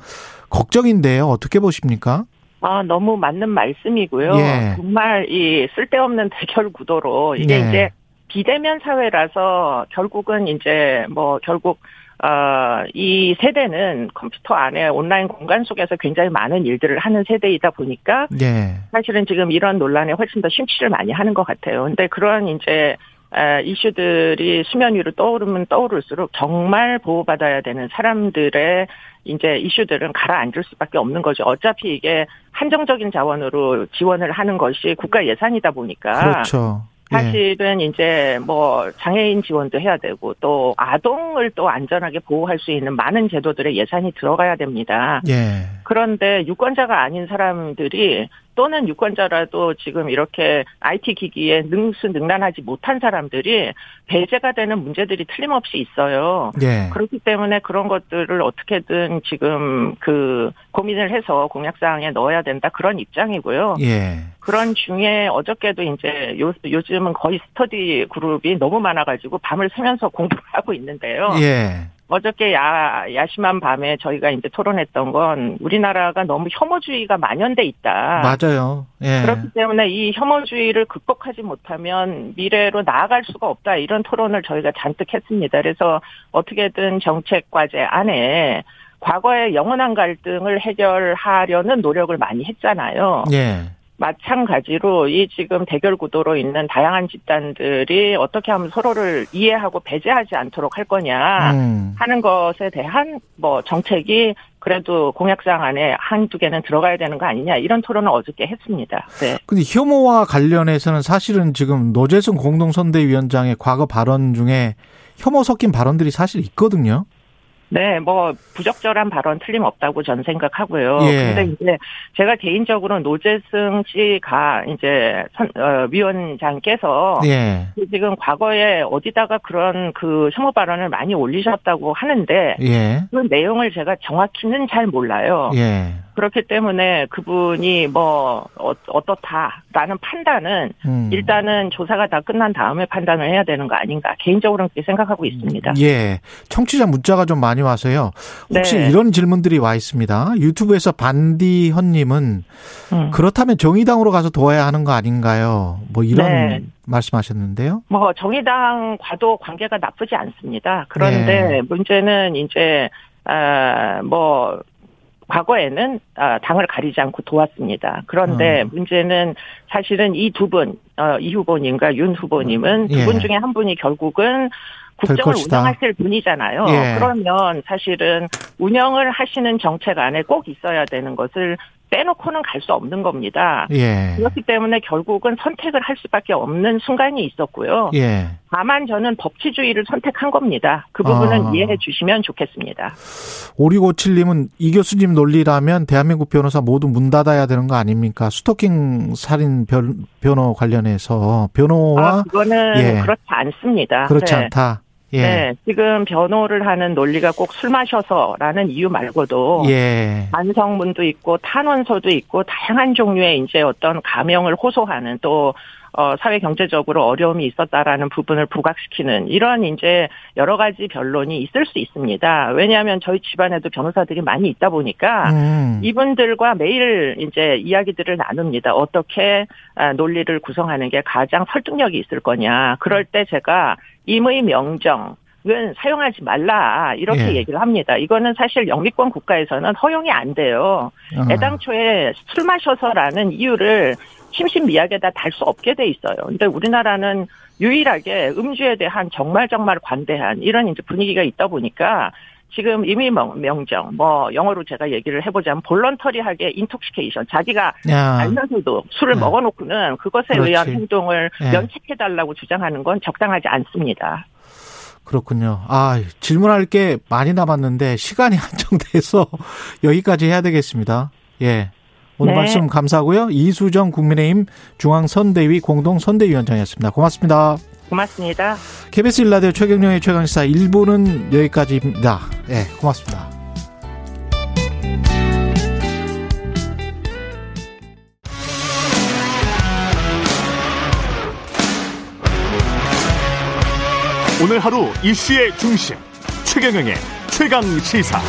걱정인데요. 어떻게 보십니까? 아, 너무 맞는 말씀이고요. 예. 정말 이 쓸데없는 대결 구도로 이게 예. 이제 비대면 사회라서 결국은 이제 뭐 결국 어, 이 세대는 컴퓨터 안에 온라인 공간 속에서 굉장히 많은 일들을 하는 세대이다 보니까 예. 사실은 지금 이런 논란에 훨씬 더 심취를 많이 하는 것 같아요. 근데 그런 이제 에, 이슈들이 수면 위로 떠오르면 떠오를수록 정말 보호받아야 되는 사람들의 이제 이슈들은 가라앉을 수밖에 없는 거죠. 어차피 이게 한정적인 자원으로 지원을 하는 것이 국가 예산이다 보니까 그렇죠. 예. 사실은 이제 뭐 장애인 지원도 해야 되고 또 아동을 또 안전하게 보호할 수 있는 많은 제도들의 예산이 들어가야 됩니다. 예. 그런데 유권자가 아닌 사람들이 또는 유권자라도 지금 이렇게 IT 기기에 능수능란하지 못한 사람들이 배제가 되는 문제들이 틀림없이 있어요. 예. 그렇기 때문에 그런 것들을 어떻게든 지금 그 고민을 해서 공약 사항에 넣어야 된다 그런 입장이고요. 예. 그런 중에 어저께도 이제 요, 요즘은 거의 스터디 그룹이 너무 많아가지고 밤을 새면서 *laughs* 공부를 하고 있는데요. 예. 어저께 야, 야심한 밤에 저희가 이제 토론했던 건 우리나라가 너무 혐오주의가 만연돼 있다. 맞아요. 예. 그렇기 때문에 이 혐오주의를 극복하지 못하면 미래로 나아갈 수가 없다. 이런 토론을 저희가 잔뜩 했습니다. 그래서 어떻게든 정책 과제 안에 과거의 영원한 갈등을 해결하려는 노력을 많이 했잖아요. 예. 마찬가지로 이 지금 대결 구도로 있는 다양한 집단들이 어떻게 하면 서로를 이해하고 배제하지 않도록 할 거냐 음. 하는 것에 대한 뭐 정책이 그래도 공약사항 안에 한두 개는 들어가야 되는 거 아니냐 이런 토론을 어저께 했습니다. 네. 근데 혐오와 관련해서는 사실은 지금 노재승 공동선대위원장의 과거 발언 중에 혐오 섞인 발언들이 사실 있거든요. 네, 뭐 부적절한 발언 틀림없다고 저는 생각하고요. 예. 근데 이제 제가 개인적으로 노재승 씨가 이제 선, 어, 위원장께서 예. 지금 과거에 어디다가 그런 그 혐오 발언을 많이 올리셨다고 하는데 예. 그 내용을 제가 정확히는 잘 몰라요. 예. 그렇기 때문에 그분이 뭐 어, 어떻다라는 판단은 음. 일단은 조사가 다 끝난 다음에 판단을 해야 되는 거 아닌가 개인적으로는 그렇게 생각하고 있습니다. 예. 청취자 문자가 좀 많이 많이 와서요. 혹시 네. 이런 질문들이 와 있습니다. 유튜브에서 반디헌님은 음. 그렇다면 정의당으로 가서 도와야 하는 거 아닌가요? 뭐 이런 네. 말씀하셨는데요. 뭐 정의당과도 관계가 나쁘지 않습니다. 그런데 네. 문제는 이제 아뭐 과거에는 아, 당을 가리지 않고 도왔습니다. 그런데 음. 문제는 사실은 이 두 분, 어, 이 후보님과 윤 후보님은 예. 두분 중에 한 분이 결국은 될 국정을. 운영하실 분이잖아요. 예. 그러면 사실은 운영을 하시는 정책 안에 꼭 있어야 되는 것을 빼놓고는 갈 수 없는 겁니다. 예. 그렇기 때문에 결국은 선택을 할 수밖에 없는 순간이 있었고요. 예. 다만 저는 법치주의를 선택한 겁니다. 그 부분은 아. 이해해 주시면 좋겠습니다. 오리고칠님은 이 교수님 논리라면 대한민국 변호사 모두 문 닫아야 되는 거 아닙니까? 스토킹 살인 변, 변호 관련해서 변호와 아, 그거는 예. 그렇지 않습니다. 그렇지 네. 않다. 예. 네, 지금 변호를 하는 논리가 꼭 술 마셔서라는 이유 말고도 예. 반성문도 있고 탄원서도 있고 다양한 종류의 이제 어떤 감형을 호소하는 또 어, 사회 경제적으로 어려움이 있었다라는 부분을 부각시키는 이런 이제 여러 가지 변론이 있을 수 있습니다. 왜냐하면 저희 집안에도 변호사들이 많이 있다 보니까 음. 이분들과 매일 이제 이야기들을 나눕니다. 어떻게 아, 논리를 구성하는 게 가장 설득력이 있을 거냐. 그럴 때 제가 임의 명정 은 사용하지 말라 이렇게 예. 얘기를 합니다. 이거는 사실 영미권 국가에서는 허용이 안 돼요. 어. 애당초에 술 마셔서라는 이유를 심신미약에다 달 수 없게 돼 있어요. 근데 우리나라는 유일하게 음주에 대한 정말 정말 관대한 이런 이제 분위기가 있다 보니까 지금 명- 명정 뭐 영어로 제가 얘기를 해보자면 볼런터리하게 인톡시케이션 자기가 야. 알면서도 술을 네. 먹어놓고는 그것에 그렇지. 의한 행동을 네. 면책해달라고 주장하는 건 적당하지 않습니다. 그렇군요. 아, 질문할 게 많이 남았는데 시간이 *laughs* 한정돼서 여기까지 해야 되겠습니다. 예. 오늘 네. 말씀 감사하고요. 이수정 국민의힘 중앙선대위 공동선대위원장이었습니다. 고맙습니다. 고맙습니다. KBS 일라디오 최경영의 최강시사 1부는 여기까지입니다. 예, 고맙습니다. 오늘 하루 이슈의 중심 최경영의 최강 시사.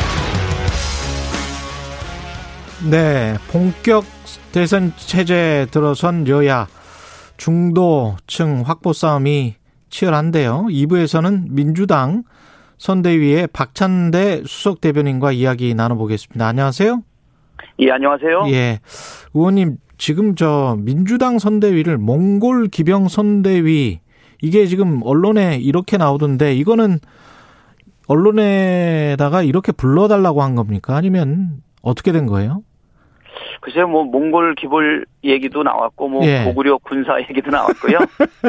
네, 본격 대선 체제 들어선 여야 중도층 확보 싸움이 치열한데요. 2부에서는 민주당 선대위의 박찬대 수석 대변인과 이야기 나눠보겠습니다. 안녕하세요. 예, 안녕하세요. 예. 의원님, 지금 저 민주당 선대위를 몽골 기병 선대위 이게 지금 언론에 이렇게 나오던데 이거는 언론에다가 이렇게 불러달라고 한 겁니까? 아니면 어떻게 된 거예요? 글쎄요, 뭐 몽골 기볼 얘기도 나왔고, 뭐 예. 고구려 군사 *laughs* 얘기도 나왔고요.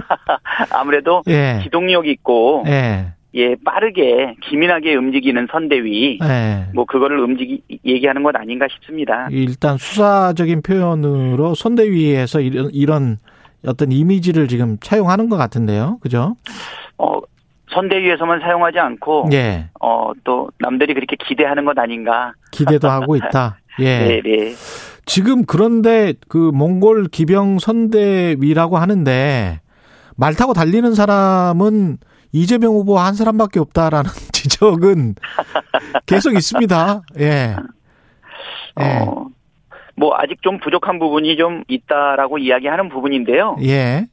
*laughs* 아무래도 예. 기동력 있고, 예. 예, 빠르게 기민하게 움직이는 선대위, 예. 뭐 그거를 움직이 얘기하는 것 아닌가 싶습니다. 일단 수사적인 표현으로 선대위에서 이런, 이런 어떤 이미지를 지금 차용하는 것 같은데요. 그죠? 어, 선대위에서만 사용하지 않고, 예. 어, 또 남들이 그렇게 기대하는 것 아닌가. 기대도 하고 있다. *laughs* 예. 네, 네. 지금 그런데 그 몽골 기병 선대위라고 하는데 말 타고 달리는 사람은 이재명 후보 한 사람밖에 없다라는 *laughs* 지적은 계속 있습니다. 예. 예. 어, 뭐 아직 좀 부족한 부분이 좀 있다라고 이야기하는 부분인데요. 예.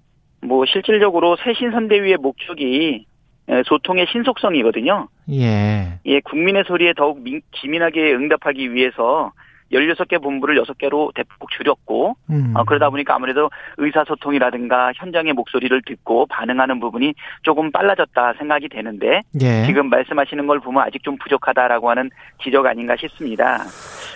뭐 실질적으로 쇄신 선대위의 목적이 에, 소통의 신속성이거든요. 예. 예, 국민의 소리에 더욱 민- 기민하게 응답하기 위해서 16개 본부를 6개로 대폭 줄였고 음. 어, 그러다 보니까 아무래도 의사소통이라든가 현장의 목소리를 듣고 반응하는 부분이 조금 빨라졌다 생각이 되는데 예. 지금 말씀하시는 걸 보면 아직 좀 부족하다라고 하는 지적 아닌가 싶습니다.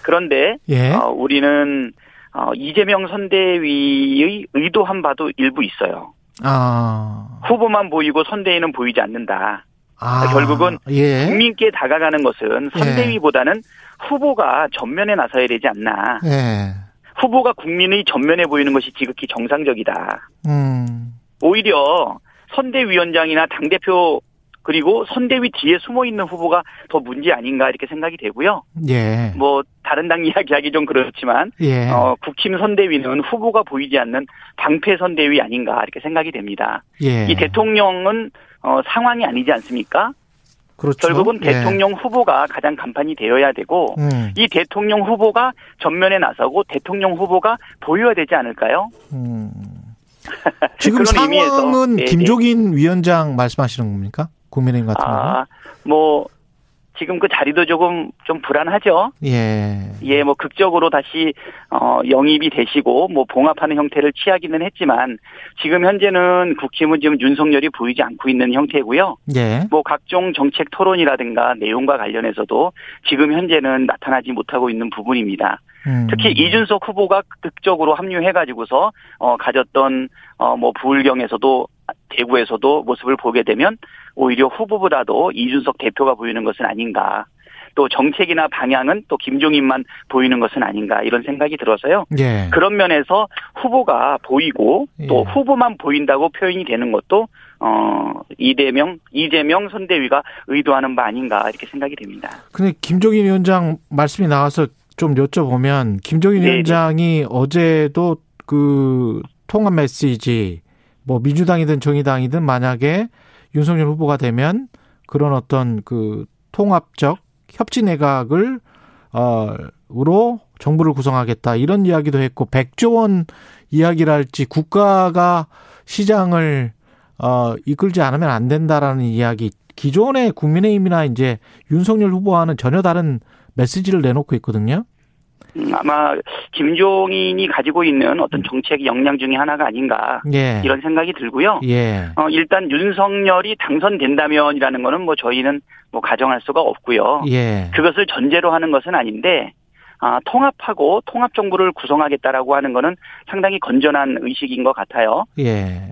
그런데 예. 어, 우리는 어, 이재명 선대위의 의도한 바도 일부 있어요. 아. 후보만 보이고 선대위는 보이지 않는다. 아. 결국은 예. 국민께 다가가는 것은 선대위보다는 후보가 전면에 나서야 되지 않나. 예. 후보가 국민의 전면에 보이는 것이 지극히 정상적이다. 음. 오히려 선대위원장이나 당대표 그리고 선대위 뒤에 숨어 있는 후보가 더 문제 아닌가 이렇게 생각이 되고요. 예. 뭐 다른 당 *laughs* 이야기하기 좀 그렇지만 예. 어, 국힘 선대위는 후보가 보이지 않는 방패 선대위 아닌가 이렇게 생각이 됩니다. 예. 이 대통령은 어, 상황이 아니지 않습니까? 그렇죠. 결국은 예. 대통령 후보가 가장 간판이 되어야 되고 음, 이 대통령 후보가 전면에 나서고 대통령 후보가 보여야 되지 않을까요? 음. *laughs* 지금 그런 의미에서, 상황은 네, 김종인 위원장 말씀하시는 겁니까? 국민의힘 같은 경우. 아, 뭐 지금 그 자리도 조금 좀 불안하죠. 예. 예, 뭐 극적으로 다시 어 영입이 되시고 뭐 봉합하는 형태를 취하기는 했지만 지금 현재는 국힘은 지금 윤석열이 보이지 않고 있는 형태고요. 예. 뭐 각종 정책 토론이라든가 내용과 관련해서도 지금 현재는 나타나지 못하고 있는 부분입니다. 음. 특히 이준석 후보가 극적으로 합류해가지고서 어 가졌던 어뭐 부울경에서도 대구에서도 모습을 보게 되면 오히려 후보보다도 이준석 대표가 보이는 것은 아닌가. 또 정책이나 방향은 또 김종인만 보이는 것은 아닌가 이런 생각이 들어서요. 예. 그런 면에서 후보가 보이고 또 예. 후보만 보인다고 표현이 되는 것도 어 이대명 이재명 선대위가 의도하는 바 아닌가 이렇게 생각이 됩니다. 근데 김종인 위원장 말씀이 나와서 좀 여쭤보면 김종인 네네. 위원장이 어제도 그 통합 메시지 뭐 민주당이든 정의당이든 만약에 윤석열 후보가 되면 그런 어떤 그 통합적 협치 내각을 어으로 정부를 구성하겠다 이런 이야기도 했고 100조 원 이야기를 할지 국가가 시장을 어 이끌지 않으면 안 된다라는 이야기 기존의 국민의힘이나 이제 윤석열 후보와는 전혀 다른 메시지를 내놓고 있거든요. 음, 아마 김종인이 가지고 있는 어떤 정책 역량 중에 하나가 아닌가 예. 이런 생각이 들고요. 예. 어, 일단 윤석열이 당선된다면이라는 거는 뭐 저희는 뭐 가정할 수가 없고요. 예. 그것을 전제로 하는 것은 아닌데 아, 통합하고 통합 정부를 구성하겠다라고 하는 거는 상당히 건전한 의식인 것 같아요. 예. 에,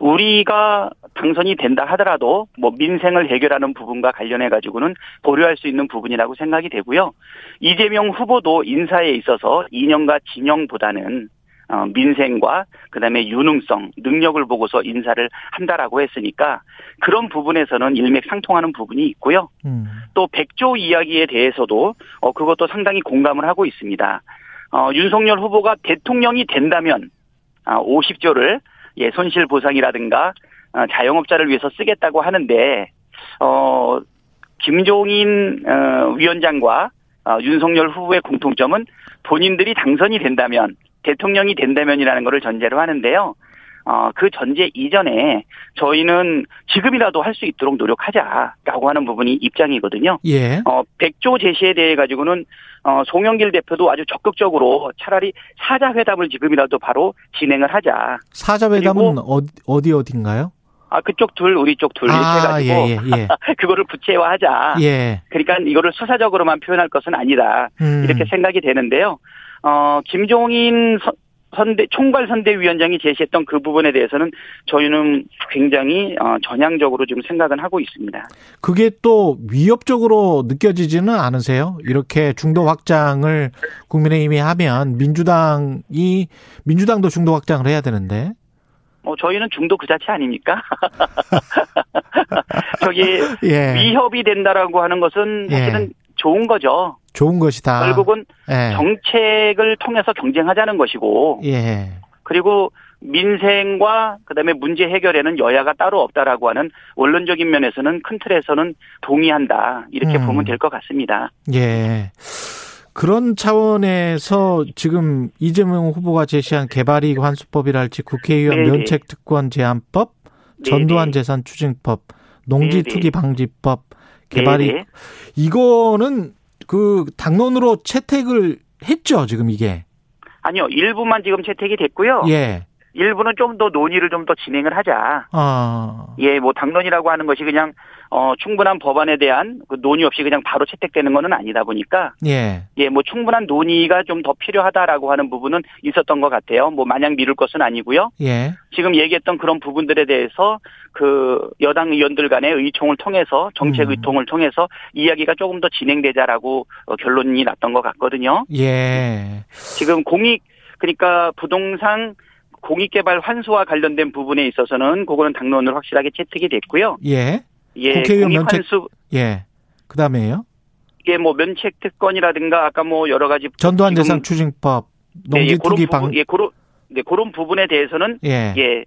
우리가 당선이 된다 하더라도 뭐 민생을 해결하는 부분과 관련해 가지고는 고려할 수 있는 부분이라고 생각이 되고요. 이재명 후보도 인사에 있어서 이념과 진영보다는 어, 민생과 그다음에 유능성, 능력을 보고서 인사를 한다라고 했으니까 그런 부분에서는 일맥상통하는 부분이 있고요. 음. 또 백조 이야기에 대해서도 어 그것도 상당히 공감을 하고 있습니다. 어 윤석열 후보가 대통령이 된다면 아 50조를 예 손실 보상이라든가 어, 자영업자를 위해서 쓰겠다고 하는데 어 김종인 어, 위원장과 어, 윤석열 후보의 공통점은 본인들이 당선이 된다면 대통령이 된다면이라는 것을 전제로 하는데요. 어, 그 전제 이전에 저희는 지금이라도 할 수 있도록 노력하자라고 하는 부분이 입장이거든요. 예. 어, 100조 제시에 대해 가지고는 어, 송영길 대표도 아주 적극적으로 차라리 사자회담을 지금이라도 바로 진행을 하자. 사자회담은 어디 어디 어딘가요? 아, 그쪽 둘, 우리 쪽 둘, 이렇게 아, 해가지고. 예, 예, *laughs* 그거를 구체화하자. 예. 예. 그러니까 이거를 수사적으로만 표현할 것은 아니다. 음. 이렇게 생각이 되는데요. 어, 김종인 선- 선대, 총괄 선대위원장이 제시했던 그 부분에 대해서는 저희는 굉장히 어, 전향적으로 지금 생각은 하고 있습니다. 그게 또 위협적으로 느껴지지는 않으세요? 이렇게 중도 확장을 국민의힘이 하면 민주당이 민주당도 중도 확장을 해야 되는데. 뭐 저희는 중도 그 자체 아닙니까? *laughs* *laughs* 저기 예. 위협이 된다라고 하는 것은 예. 사실은 좋은 거죠. 좋은 것이다. 결국은 예. 정책을 통해서 경쟁하자는 것이고 예. 그리고 민생과 그다음에 문제 해결에는 여야가 따로 없다라고 하는 원론적인 면에서는 큰 틀에서는 동의한다 이렇게 음. 보면 될 것 같습니다. 예. 그런 차원에서 지금 이재명 후보가 제시한 개발이익 환수법이랄지 국회의원. 면책특권 제한법. 전두환 재산 추징법, 농지. 투기 방지법, 개발이익 네네. 이거는 그 당론으로 채택을 했죠, 지금 이게. 아니요 일부만 지금 채택이 됐고요. 예. 일부는 좀 더 논의를 좀 더 진행을 하자. 아. 예, 뭐 당론이라고 하는 것이 그냥 어 충분한 법안에 대한 그 논의 없이 그냥 바로 채택되는 것은 아니다 보니까 예. 예, 뭐 충분한 논의가 좀 더 필요하다라고 하는 부분은 있었던 것 같아요. 뭐 마냥 미룰 것은 아니고요. 예. 지금 얘기했던 그런 부분들에 대해서 그 여당 의원들 간의 의총을 통해서 정책 음. 의통을 통해서 이야기가 조금 더 진행되자라고 어, 결론이 났던 것 같거든요. 예. 지금 공익 그러니까 부동산 공익개발 환수와 관련된 부분에 있어서는 그거는 당론으로 확실하게 채택이 됐고요. 예. 예, 국회의원 면책- 공익환수 예. 그다음에요. 이게 뭐 면책 특권이라든가 아까 뭐 여러 가지 전두환 재산 추징법, 네, 예, 농지 투기 부분, 방 예, 그런 네, 그런 부분에 대해서는 예. 예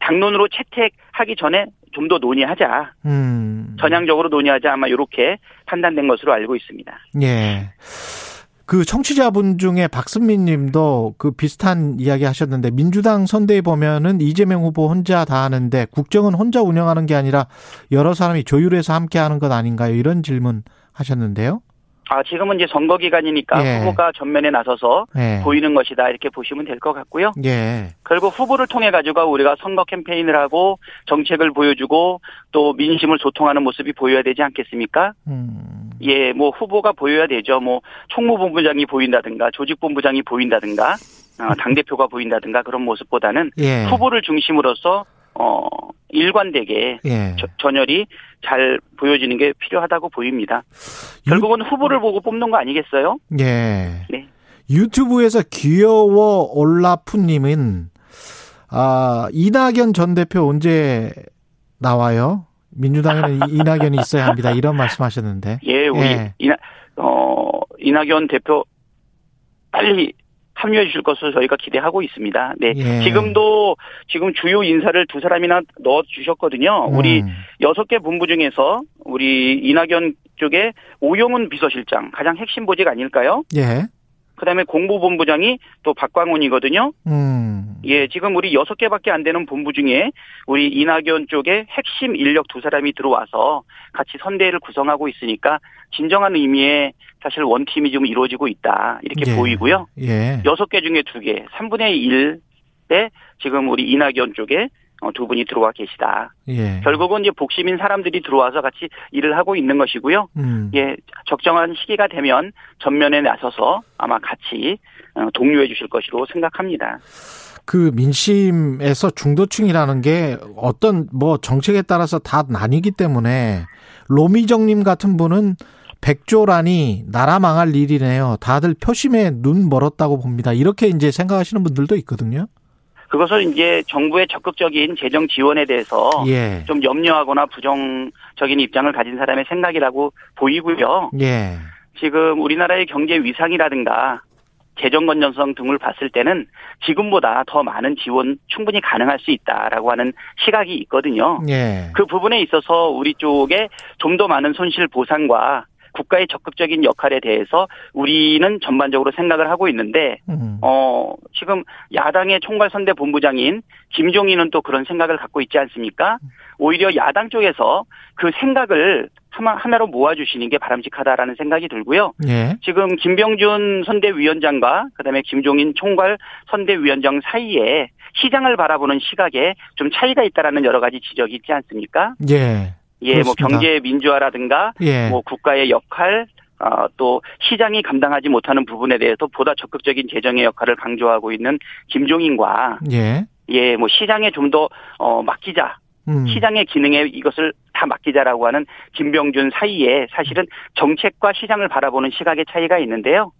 당론으로 채택하기 전에 좀 더 논의하자. 음. 전향적으로 논의하자 아마 이렇게 판단된 것으로 알고 있습니다. 예. 그 청취자분 중에 박승민 님도 그 비슷한 이야기 하셨는데 민주당 선대에 보면은 이재명 후보 혼자 다 하는데 국정은 혼자 운영하는 게 아니라 여러 사람이 조율해서 함께 하는 것 아닌가요? 이런 질문 하셨는데요. 아, 지금은 이제 선거 기간이니까 예. 후보가 전면에 나서서 예. 보이는 것이다 이렇게 보시면 될 것 같고요. 예. 결국 후보를 통해 가지고 우리가 선거 캠페인을 하고 정책을 보여주고 또 민심을 소통하는 모습이 보여야 되지 않겠습니까? 음. 예, 뭐 후보가 보여야 되죠. 뭐 총무본부장이 보인다든가 조직본부장이 보인다든가 어, 당 대표가 보인다든가 그런 모습보다는 예. 후보를 중심으로서 어 일관되게 예. 저- 전열이 잘 보여지는 게 필요하다고 보입니다. 결국은 후보를 보고 뽑는 거 아니겠어요? 예. 네. 유튜브에서 귀여워 올라프님은 아 이낙연 전 대표 언제 나와요? 민주당에는 이- 이낙연이 있어야 합니다. 이런 말씀하셨는데. 예, 우리 예. 이나 어 이낙연 대표 빨리 합류해 주실 것을 저희가 기대하고 있습니다. 네. 예. 지금도 지금 주요 인사를 두 사람이나 넣어 주셨거든요. 우리 음. 여섯 개 본부 중에서 우리 이낙연 쪽에 오영훈 비서실장 가장 핵심 보직 아닐까요? 예. 그다음에 공보본부장이 또 박광훈이거든요. 음. 예, 지금 우리 여섯 개밖에 안 되는 본부 중에 우리 이낙연 쪽에 핵심 인력 두 사람이 들어와서 같이 선대를 구성하고 있으니까 진정한 의미의 사실 원팀이 좀 이루어지고 있다. 이렇게 예. 보이고요. 예. 여섯 개 중에 두 개, 3분의 1에 지금 우리 이낙연 쪽에 어, 두 분이 들어와 계시다. 예. 결국은 이제 복심인 사람들이 들어와서 같이 일을 하고 있는 것이고요. 음. 예, 적정한 시기가 되면 전면에 나서서 아마 같이 어, 독려해 주실 것으로 생각합니다. 그 민심에서 중도층이라는 게 어떤 뭐 정책에 따라서 다 나뉘기 때문에 로미정님 같은 분은 백조라니 나라 망할 일이네요. 다들 표심에 눈 멀었다고 봅니다. 이렇게 이제 생각하시는 분들도 있거든요. 그것은 이제 정부의 적극적인 재정 지원에 대해서 예. 좀 염려하거나 부정적인 입장을 가진 사람의 생각이라고 보이고요. 예. 지금 우리나라의 경제 위상이라든가 재정 건전성 등을 봤을 때는 지금보다 더 많은 지원 충분히 가능할 수 있다라고 하는 시각이 있거든요. 예. 그 부분에 있어서 우리 쪽에 좀 더 많은 손실 보상과 국가의 적극적인 역할에 대해서 우리는 전반적으로 생각을 하고 있는데 음. 어, 지금 야당의 총괄 선대 본부장인 김종인은 또 그런 생각을 갖고 있지 않습니까? 오히려 야당 쪽에서 그 생각을 하나, 하나로 모아주시는 게 바람직하다라는 생각이 들고요. 예. 지금 김병준 선대위원장과 그다음에 김종인 총괄 선대위원장 사이에 시장을 바라보는 시각에 좀 차이가 있다라는 여러 가지 지적이 있지 않습니까? 예. 예, 뭐 그렇습니다. 경제 민주화라든가 예. 뭐 국가의 역할 어, 또 시장이 감당하지 못하는 부분에 대해서 보다 적극적인 재정의 역할을 강조하고 있는 김종인과 예. 예, 뭐 시장에 좀 더 어, 맡기자. 음. 시장의 기능에 이것을 다 맡기자라고 하는 김병준 사이에 사실은 정책과 시장을 바라보는 시각의 차이가 있는데요.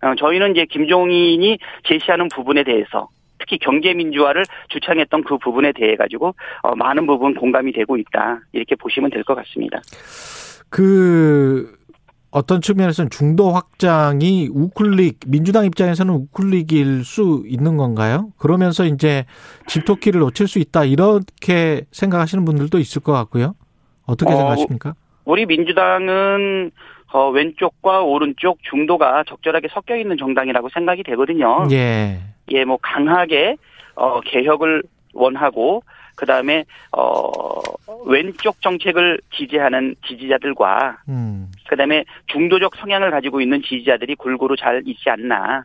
어, 저희는 이제 김종인이 제시하는 부분에 대해서 특히 경제 민주화를 주창했던 그 부분에 대해 가지고 어, 많은 부분 공감이 되고 있다 이렇게 보시면 될 것 같습니다. 그 어떤 측면에서는 중도 확장이 우클릭 민주당 입장에서는 우클릭일 수 있는 건가요? 그러면서 이제 집토끼를 놓칠 수 있다 이렇게 생각하시는 분들도 있을 것 같고요. 어떻게 어, 생각하십니까? 우리 민주당은 어, 왼쪽과 오른쪽 중도가 적절하게 섞여 있는 정당이라고 생각이 되거든요. 예. 예, 뭐 강하게 어, 개혁을 원하고 그 다음에 어, 왼쪽 정책을 지지하는 지지자들과 음. 그 다음에 중도적 성향을 가지고 있는 지지자들이 골고루 잘 있지 않나.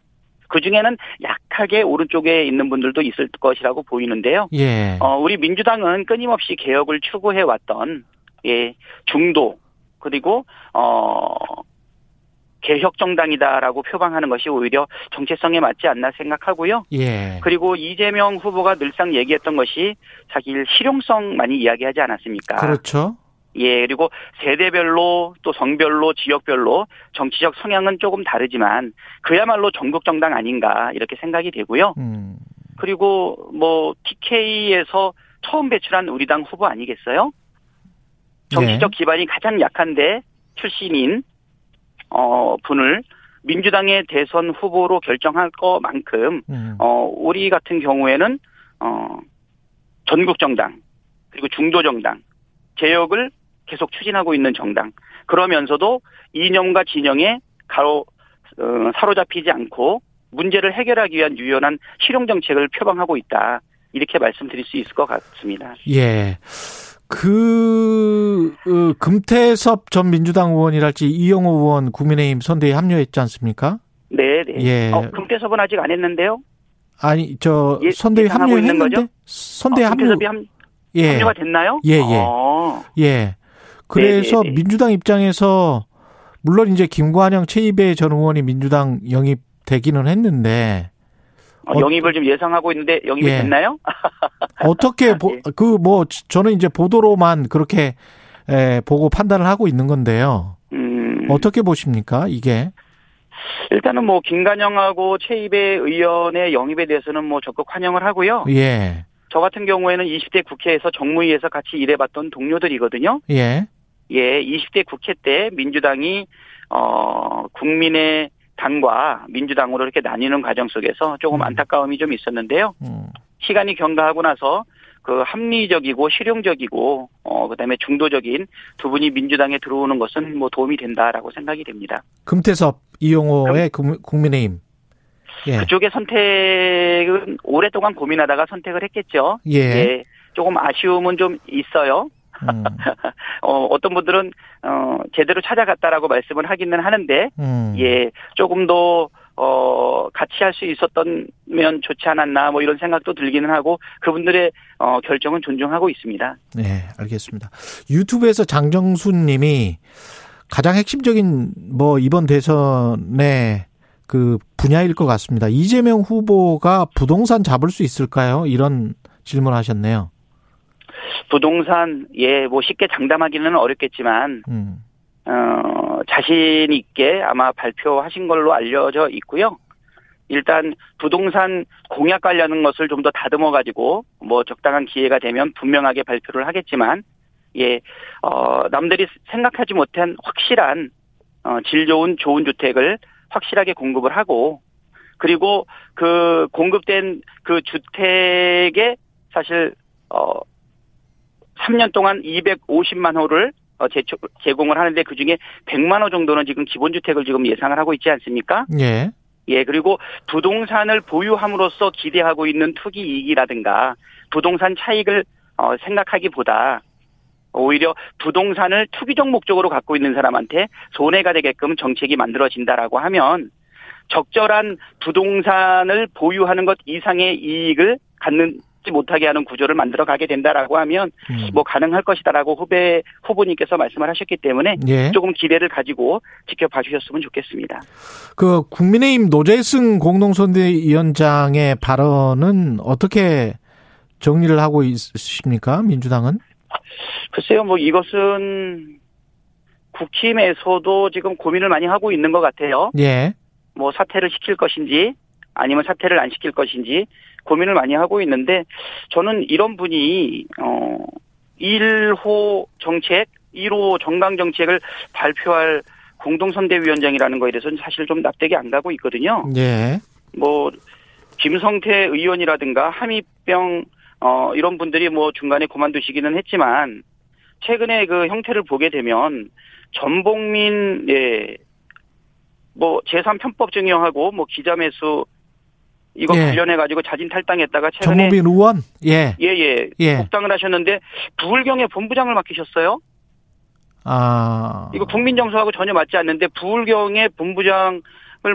그 중에는 약하게 오른쪽에 있는 분들도 있을 것이라고 보이는데요. 예. 어, 우리 민주당은 끊임없이 개혁을 추구해 왔던 예, 중도 그리고 어 개혁 정당이다라고 표방하는 것이 오히려 정체성에 맞지 않나 생각하고요. 예. 그리고 이재명 후보가 늘상 얘기했던 것이 자기 실용성 많이 이야기하지 않았습니까? 그렇죠. 예, 그리고 세대별로 또 성별로 지역별로 정치적 성향은 조금 다르지만 그야말로 전국 정당 아닌가 이렇게 생각이 되고요. 음. 그리고 뭐 TK에서 처음 배출한 우리 당 후보 아니겠어요? 정치적 기반이 가장 약한데 출신인 어 분을 민주당의 대선 후보로 결정할 것만큼 음. 어 우리 같은 경우에는 어 전국 정당 그리고 중도 정당, 개혁을 계속 추진하고 있는 정당. 그러면서도 이념과 진영에 가로 어, 사로잡히지 않고 문제를 해결하기 위한 유연한 실용 정책을 표방하고 있다. 이렇게 말씀드릴 수 있을 것 같습니다. 예. 그, 어, 금태섭 전 민주당 의원이랄지 이영호 의원 국민의힘 선대에 합류했지 않습니까? 네, 네. 예. 어, 금태섭은 아직 안 했는데요. 아니, 저, 예, 있는 합류했는데? 거죠? 선대에 어, 합류, 금태섭이 합, 예. 합류가 됐나요? 예, 예. 어, 예. 그래서 네, 네, 네. 민주당 입장에서, 물론 이제 김관영 최이배 전 의원이 민주당 영입되기는 했는데, 어, 어, 영입을 좀 예상하고 있는데 영입이 예. 됐나요? *laughs* 어떻게, 아, 보, 예. 그, 뭐, 저는 이제 보도로만 그렇게, 에, 보고 판단을 하고 있는 건데요. 음, 어떻게 보십니까, 이게? 일단은 뭐 김관영하고 최이배 의원의 영입에 대해서는 뭐 적극 환영을 하고요. 예, 저 같은 경우에는 20대 국회에서 정무위에서 같이 일해봤던 동료들이거든요. 예, 예, 20대 국회 때 민주당이 어 국민의 당과 민주당으로 이렇게 나뉘는 과정 속에서 조금 음. 안타까움이 좀 있었는데요. 음, 시간이 경과하고 나서 그 합리적이고 실용적이고 어 그다음에 중도적인 두 분이 민주당에 들어오는 것은 뭐 도움이 된다라고 생각이 됩니다. 금태섭, 이용호의 국- 국민의힘. 예, 그쪽의 선택은 오랫동안 고민하다가 선택을 했겠죠. 예, 예, 조금 아쉬움은 좀 있어요. 음, *laughs* 어, 어떤 분들은 어 제대로 찾아갔다라고 말씀을 하기는 하는데 음. 예, 조금 더, 어, 같이 할 수 있었던면 좋지 않았나, 뭐 이런 생각도 들기는 하고, 그분들의, 어, 결정은 존중하고 있습니다. 네, 알겠습니다. 유튜브에서 장정순 님이 가장 핵심적인 뭐 이번 대선의 그 분야일 것 같습니다. 이재명 후보가 부동산 잡을 수 있을까요? 이런 질문 하셨네요. 부동산, 예, 뭐 쉽게 장담하기는 어렵겠지만, 음, 어, 자신 있게 아마 발표하신 걸로 알려져 있고요. 일단 부동산 공약 관련한 것을 좀 더 다듬어 가지고 뭐 적당한 기회가 되면 분명하게 발표를 하겠지만 예, 어, 남들이 생각하지 못한 확실한 어, 질 좋은 좋은 주택을 확실하게 공급을 하고 그리고 그 공급된 그 주택에 사실 어 3년 동안 250만 호를 어, 제공을 하는데 그 중에 100만 호 정도는 지금 기본주택을 지금 예상을 하고 있지 않습니까? 예, 예, 그리고 부동산을 보유함으로써 기대하고 있는 투기 이익이라든가 부동산 차익을 어, 생각하기보다 오히려 부동산을 투기적 목적으로 갖고 있는 사람한테 손해가 되게끔 정책이 만들어진다라고 하면 적절한 부동산을 보유하는 것 이상의 이익을 갖는 지 못하게 하는 구조를 만들어 가게 된다라고 하면 음, 뭐 가능할 것이다라고 후배 후보님께서 말씀을 하셨기 때문에 예. 조금 기대를 가지고 지켜봐 주셨으면 좋겠습니다. 그 국민의힘 노재승 공동선대위원장의 발언은 어떻게 정리를 하고 있으십니까? 민주당은? 글쎄요, 뭐 이것은 국힘에서도 지금 고민을 많이 하고 있는 것 같아요. 예, 뭐 사퇴를 시킬 것인지 아니면 사퇴를 안 시킬 것인지 고민을 많이 하고 있는데 저는 이런 분이 어 1호 정책, 1호 정강 정책을 발표할 공동선대위원장이라는 거에 대해서는 사실 좀 납득이 안 가고 있거든요. 예, 뭐 김성태 의원이라든가 함익병 어 이런 분들이 뭐 중간에 그만두시기는 했지만 최근에 그 형태를 보게 되면 전복민 예뭐 제3 편법 증여하고 뭐 기자 매수 이거 예. 관련해 가지고 자진 탈당했다가 최근에 정무빈 의원? 예, 예 예 예. 복당을 하셨는데 부울경의 본부장을 맡기셨어요. 아, 이거 국민 정서하고 전혀 맞지 않는데 부울경의 본부장을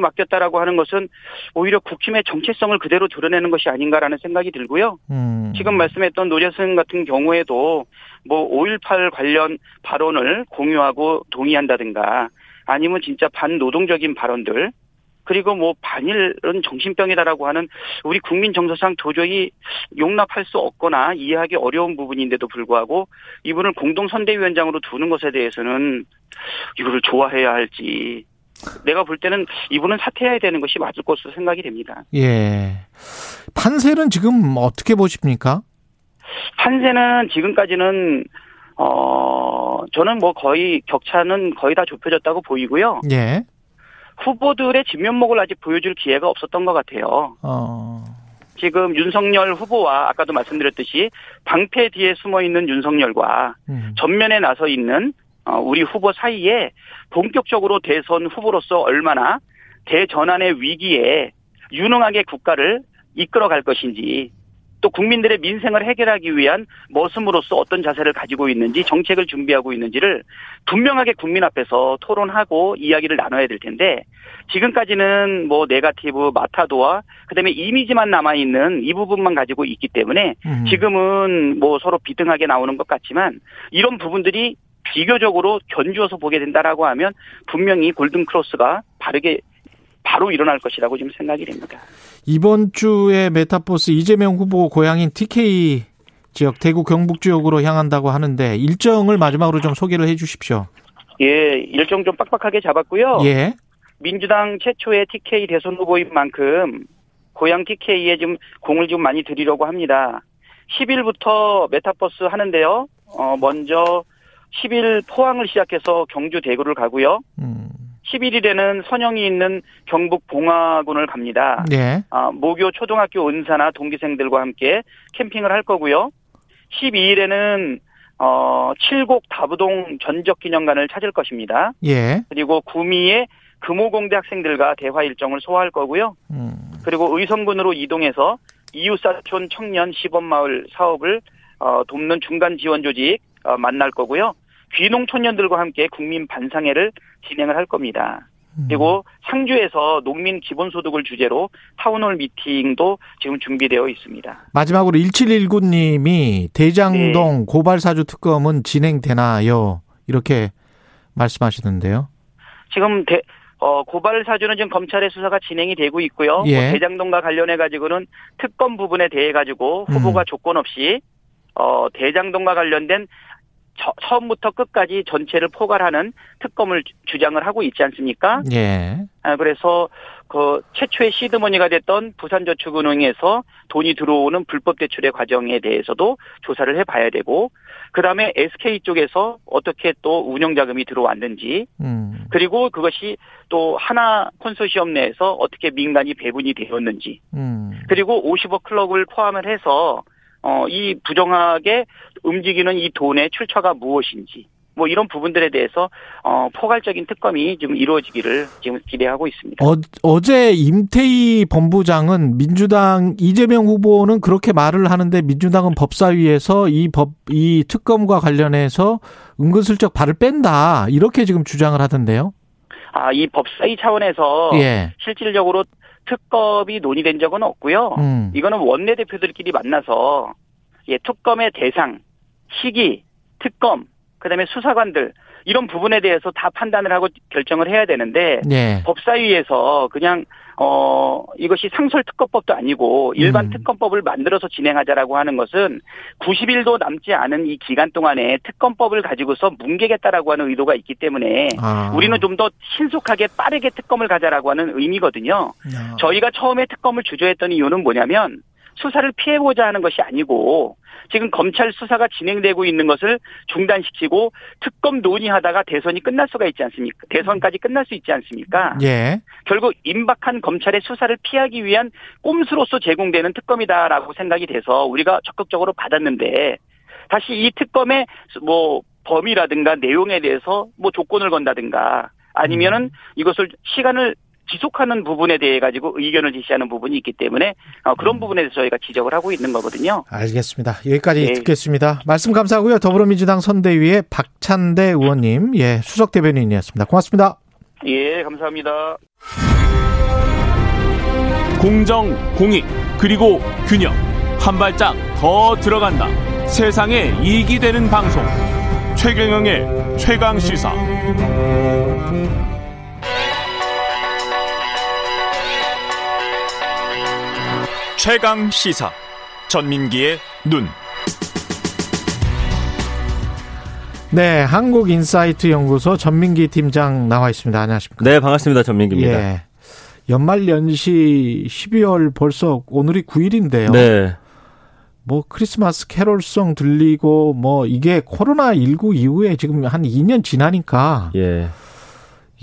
맡겼다라고 하는 것은 오히려 국힘의 정체성을 그대로 드러내는 것이 아닌가라는 생각이 들고요. 음, 지금 말씀했던 노재승 같은 경우에도 뭐 5.18 관련 발언을 공유하고 동의한다든가 아니면 진짜 반노동적인 발언들 그리고 뭐 반일은 정신병이다라고 하는 우리 국민 정서상 도저히 용납할 수 없거나 이해하기 어려운 부분인데도 불구하고 이분을 공동 선대위원장으로 두는 것에 대해서는 이거를 좋아해야 할지 내가 볼 때는 이분은 사퇴해야 되는 것이 맞을 것으로 생각이 됩니다. 예. 판세는 지금 어떻게 보십니까? 판세는 지금까지는 어 저는 뭐 거의 격차는 거의 다 좁혀졌다고 보이고요. 예. 후보들의 진면목을 아직 보여줄 기회가 없었던 것 같아요. 어, 지금 윤석열 후보와 아까도 말씀드렸듯이 방패 뒤에 숨어 있는 윤석열과 음. 전면에 나서 있는 어, 우리 후보 사이에 본격적으로 대선 후보로서 얼마나 대전환의 위기에 유능하게 국가를 이끌어갈 것인지 또 국민들의 민생을 해결하기 위한 머슴으로서 어떤 자세를 가지고 있는지 정책을 준비하고 있는지를 분명하게 국민 앞에서 토론하고 이야기를 나눠야 될 텐데 지금까지는 뭐 네가티브 마타도어 그다음에 이미지만 남아 있는 이 부분만 가지고 있기 때문에 음. 지금은 뭐 서로 비등하게 나오는 것 같지만 이런 부분들이 비교적으로 견주어서 보게 된다라고 하면 분명히 골든 크로스가 바르게 바로 일어날 것이라고 지금 생각이 됩니다. 이번 주에 매타버스 이재명 후보 고향인 TK 지역 대구 경북 지역으로 향한다고 하는데 일정을 마지막으로 좀 소개를 해 주십시오. 예, 일정 좀 빡빡하게 잡았고요. 예. 민주당 최초의 TK 대선 후보인 만큼 고향 TK에 지금 공을 좀 많이 들이려고 합니다. 10일부터 메타버스 하는데요. 어, 먼저 10일 포항을 시작해서 경주 대구를 가고요. 음. 11일에는 선영이 있는 경북 봉화군을 갑니다. 예. 아, 모교 초등학교 은사나 동기생들과 함께 캠핑을 할 거고요. 12일에는 어, 칠곡 다부동 전적 기념관을 찾을 것입니다. 예. 그리고 구미의 금호공대 학생들과 대화 일정을 소화할 거고요. 음. 그리고 의성군으로 이동해서 이웃사촌 청년 시범마을 사업을 어, 돕는 중간 지원 조직 어, 만날 거고요. 귀농 청년들과 함께 국민 반상회를 진행을 할 겁니다. 그리고 상주에서 농민 기본소득을 주제로 town hall meeting도 지금 준비되어 있습니다. 마지막으로 1719님이 대장동 네. 고발사주 특검은 진행되나요? 이렇게 말씀하시는데요. 지금 대, 어, 고발 사주는 지금 검찰의 수사가 진행이 되고 있고요. 예. 뭐 대장동과 관련해 가지고는 특검 부분에 대해 가지고 후보가 음. 조건 없이 어, 대장동과 관련된 처, 처음부터 끝까지 전체를 포괄하는 특검을 주- 주장을 하고 있지 않습니까? 예. 아, 그래서 그 최초의 시드머니가 됐던 부산저축은행에서 돈이 들어오는 불법 대출의 과정에 대해서도 조사를 해봐야 되고 그 다음에 SK 쪽에서 어떻게 또 운영 자금이 들어왔는지 음. 그리고 그것이 또 하나 콘소시엄 내에서 어떻게 민간이 배분이 되었는지 음. 그리고 50억 클럽을 포함을 해서 어, 이 부정하게 움직이는 이 돈의 출처가 무엇인지 뭐 이런 부분들에 대해서 어, 포괄적인 특검이 지금 이루어지기를 지금 기대하고 있습니다. 어, 어제 임태희 본부장은 민주당 이재명 후보는 그렇게 말을 하는데 민주당은 법사위에서 이 법, 이 특검과 관련해서 은근슬쩍 발을 뺀다. 이렇게 지금 주장을 하던데요. 아, 이 법사위 차원에서 예. 실질적으로 특검이 논의된 적은 없고요. 음. 이거는 원내대표들끼리 만나서 예, 특검의 대상, 시기, 특검, 그다음에 수사관들 이런 부분에 대해서 다 판단을 하고 결정을 해야 되는데 예. 법사위에서 그냥 어 이것이 상설 특검법도 아니고 일반 음. 특검법을 만들어서 진행하자라고 하는 것은 90일도 남지 않은 이 기간 동안에 특검법을 가지고서 뭉개겠다라고 하는 의도가 있기 때문에 아. 우리는 좀 더 신속하게 빠르게 특검을 가자라고 하는 의미거든요. 야. 저희가 처음에 특검을 주저했던 이유는 뭐냐면 수사를 피해보자 하는 것이 아니고 지금 검찰 수사가 진행되고 있는 것을 중단시키고 특검 논의하다가 대선이 끝날 수가 있지 않습니까? 대선까지 끝날 수 있지 않습니까? 예. 결국 임박한 검찰의 수사를 피하기 위한 꼼수로서 제공되는 특검이다라고 생각이 돼서 우리가 적극적으로 받았는데 다시 이 특검의 뭐 범위라든가 내용에 대해서 뭐 조건을 건다든가 아니면은 이것을 시간을 지속하는 부분에 대해 가지고 의견을 제시하는 부분이 있기 때문에 어, 그런 부분에 대해서 저희가 지적을 하고 있는 거거든요. 알겠습니다. 여기까지 예. 듣겠습니다. 말씀 감사하고요. 더불어민주당 선대위의 박찬대 의원님, 예, 수석 대변인이었습니다. 고맙습니다. 예, 감사합니다. 공정, 공익, 그리고 균형. 한 발짝 더 들어간다. 세상에 이익이 되는 방송. 최경영의 최강 시사. 최강 시사. 전민기의 눈. 네, 한국인사이트 연구소 전민기 팀장 나와 있습니다. 안녕하십니까? 네, 반갑습니다. 전민기입니다. 예. 연말 연시 12월 벌써 오늘이 9일인데요. 네. 뭐 크리스마스 캐롤송 들리고 뭐 이게 코로나 19 이후에 지금 한 2년 지나니까 예.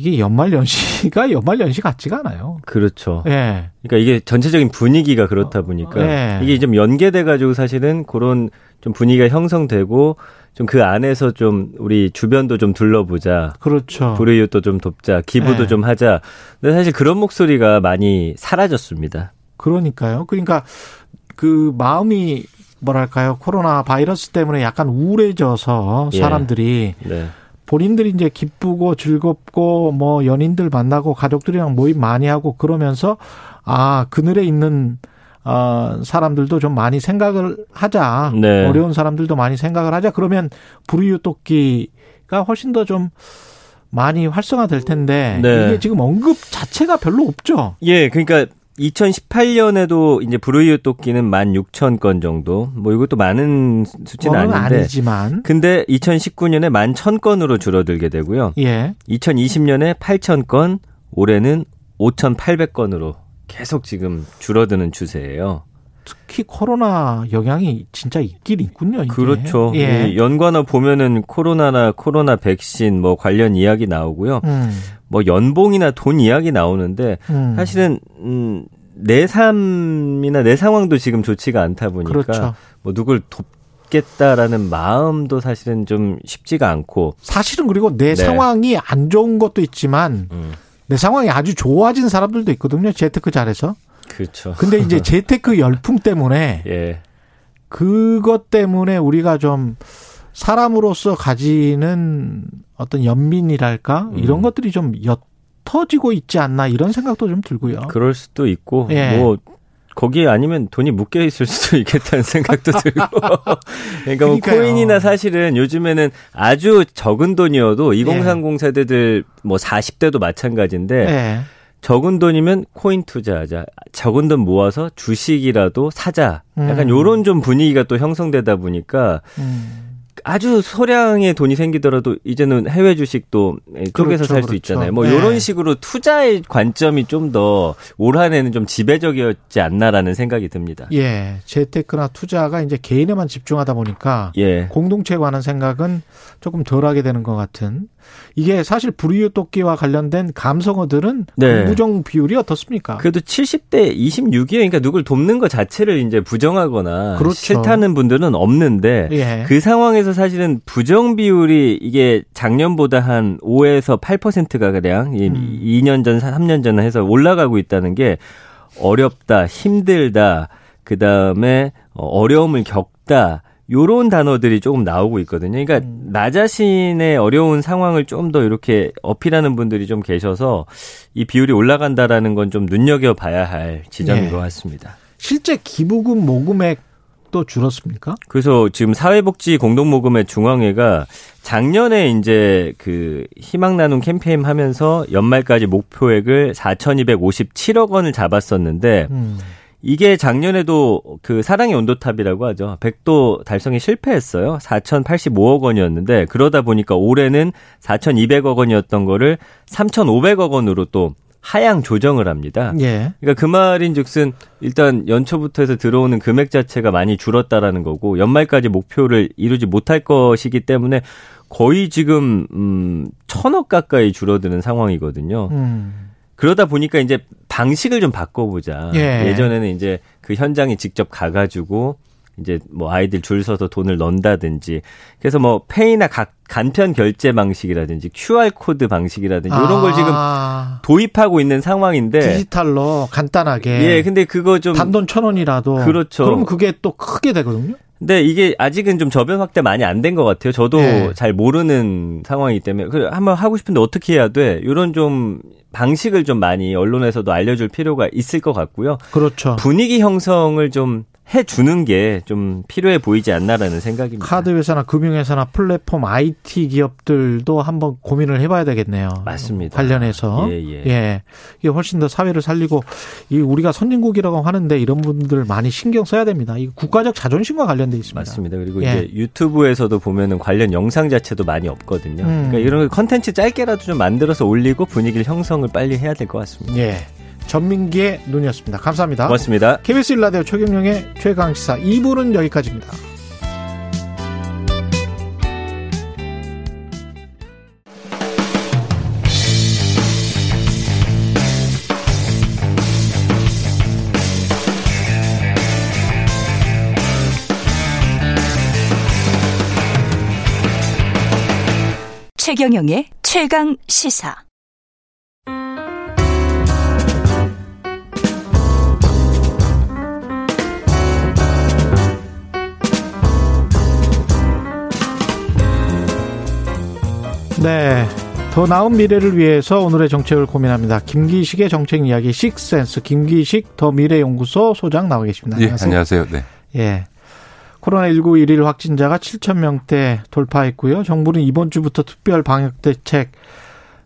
이게 연말 연시가 *laughs* 연말 연시 같지가 않아요. 그렇죠. 예. 그러니까 이게 전체적인 분위기가 그렇다 보니까 예. 이게 좀 연계돼 가지고 사실은 그런 좀 분위기가 형성되고 좀 그 안에서 좀 우리 주변도 좀 둘러보자. 그렇죠. 불의유도 좀 돕자. 기부도 예. 좀 하자. 근데 사실 그런 목소리가 많이 사라졌습니다. 그러니까요. 그러니까 그 마음이 뭐랄까요 코로나 바이러스 때문에 약간 우울해져서 예. 사람들이 네. 본인들이 이제 기쁘고 즐겁고 뭐 연인들 만나고 가족들이랑 모임 많이 하고 그러면서 아 그늘에 있는 어 사람들도 좀 많이 생각을 하자 네. 어려운 사람들도 많이 생각을 하자 그러면 불이웃돕기가 훨씬 더 좀 많이 활성화될 텐데 네. 이게 지금 언급 자체가 별로 없죠. 예, 그러니까 2018년에도 이제 불우이웃 돕기는 16,000건 정도. 뭐 이것도 많은 수치는 그거는 아닌데. 아니지만 근데 2019년에 11,000건으로 줄어들게 되고요. 예 2020년에 8,000건, 올해는 5,800건으로 계속 지금 줄어드는 추세예요. 특히 코로나 영향이 진짜 있긴 있군요. 이게. 그렇죠. 예. 이 연관어 보면은 코로나나 코로나 백신 뭐 관련 이야기 나오고요. 음, 뭐 연봉이나 돈 이야기 나오는데 음. 사실은 음, 내 삶이나 내 상황도 지금 좋지가 않다 보니까 그렇죠. 뭐 누굴 돕 겠다라는 마음도 사실은 좀 쉽지가 않고 사실은 그리고 내 네. 상황이 안 좋은 것도 있지만 음, 내 상황이 아주 좋아진 사람들도 있거든요. 재테크 잘해서. 그렇죠. 근데 이제 *laughs* 재테크 열풍 때문에 예. 그것 때문에 우리가 좀 사람으로서 가지는 어떤 연민이랄까 음. 이런 것들이 좀 옅어지고 있지 않나 이런 생각도 좀 들고요. 그럴 수도 있고 예. 뭐 거기에 아니면 돈이 묶여 있을 수도 있겠다는 생각도 들고. *laughs* 그러니까 뭐 그러니까요. 코인이나 사실은 요즘에는 아주 적은 돈이어도 2030 세대들 뭐 40대도 마찬가지인데 예. 적은 돈이면 코인 투자하자. 적은 돈 모아서 주식이라도 사자. 약간 음. 요런 좀 분위기가 또 형성되다 보니까 음. 아주 소량의 돈이 생기더라도 이제는 해외 주식도 쪽에서 그렇죠, 살수 그렇죠. 있잖아요. 뭐 네. 요런 식으로 투자의 관점이 좀 더 올 한해는 좀 지배적이었지 않나라는 생각이 듭니다. 예. 재테크나 투자가 이제 개인에만 집중하다 보니까 예. 공동체에 관한 생각은 조금 덜하게 되는 것 같은 이게 사실 불이웃 돕기와 관련된 감성어들은 네. 부정 비율이 어떻습니까? 그래도 70대 26이에요. 그러니까 누굴 돕는 것 자체를 이제 부정하거나 그렇죠. 싫다는 분들은 없는데 예. 그 상황에서 사실은 부정 비율이 이게 작년보다 한 5에서 8%가 그냥 이 음. 2년 전, 3년 전 해서 올라가고 있다는 게 어렵다, 힘들다, 그 다음에 어려움을 겪다. 요런 단어들이 조금 나오고 있거든요. 그러니까 음. 나 자신의 어려운 상황을 좀 더 이렇게 어필하는 분들이 좀 계셔서 이 비율이 올라간다라는 건 좀 눈여겨 봐야 할 지점인 예. 것 같습니다. 실제 기부금 모금액도 줄었습니까? 그래서 지금 사회복지 공동모금회 중앙회가 작년에 이제 그 희망 나눔 캠페인 하면서 연말까지 목표액을 4,257억 원을 잡았었는데 음. 이게 작년에도 그 사랑의 온도탑이라고 하죠. 100도 달성에 실패했어요. 4,085억 원이었는데 그러다 보니까 올해는 4,200억 원이었던 거를 3,500억 원으로 또 하향 조정을 합니다. 예. 그러니까 그 말인즉슨 일단 연초부터 해서 들어오는 금액 자체가 많이 줄었다라는 거고 연말까지 목표를 이루지 못할 것이기 때문에 거의 지금 음 천억 가까이 줄어드는 상황이거든요. 음. 그러다 보니까 이제 방식을 좀 바꿔보자. 예. 예전에는 이제 그 현장에 직접 가가지고 이제 뭐 아이들 줄 서서 돈을 넣는다든지 그래서 뭐 pay나 각 간편 결제 방식이라든지 QR 코드 방식이라든지 이런 걸 지금 아, 도입하고 있는 상황인데 디지털로 간단하게 예, 근데 그거 좀 단돈 천 원이라도 그렇죠. 그럼 그게 또 크게 되거든요. 근데 이게 아직은 좀 저변 확대 많이 안 된 것 같아요. 저도 네. 잘 모르는 상황이기 때문에 그래 한번 하고 싶은데 어떻게 해야 돼? 이런 좀 방식을 좀 많이 언론에서도 알려줄 필요가 있을 것 같고요. 그렇죠. 분위기 형성을 좀 해주는 게 좀 필요해 보이지 않나라는 생각입니다. 카드 회사나 금융 회사나 플랫폼 IT 기업들도 한번 고민을 해봐야 되겠네요. 맞습니다. 관련해서 예, 예. 이게 훨씬 더 사회를 살리고 이 우리가 선진국이라고 하는데 이런 분들 많이 신경 써야 됩니다. 이 국가적 자존심과 관련돼 있습니다. 맞습니다. 그리고 예. 이제 유튜브에서도 보면은 관련 영상 자체도 많이 없거든요. 음. 그러니까 이런 컨텐츠 짧게라도 좀 만들어서 올리고 분위기를 형성을 빨리 해야 될 것 같습니다. 예. 전민기의 눈이었습니다. 감사합니다. 고맙습니다. KBS 일라디오 최경령의 최강시사 2부는 여기까지입니다. 최경영의 최강 시사. 네. 더 나은 미래를 위해서 오늘의 정책을 고민합니다. 김기식의 정책 이야기 식센스 김기식 더 미래연구소 소장 나와 계십니다. 예, 안녕하세요. 네. 예. 코로나19 일일 확진자가 7천 명대 돌파했고요. 정부는 이번 주부터 특별 방역 대책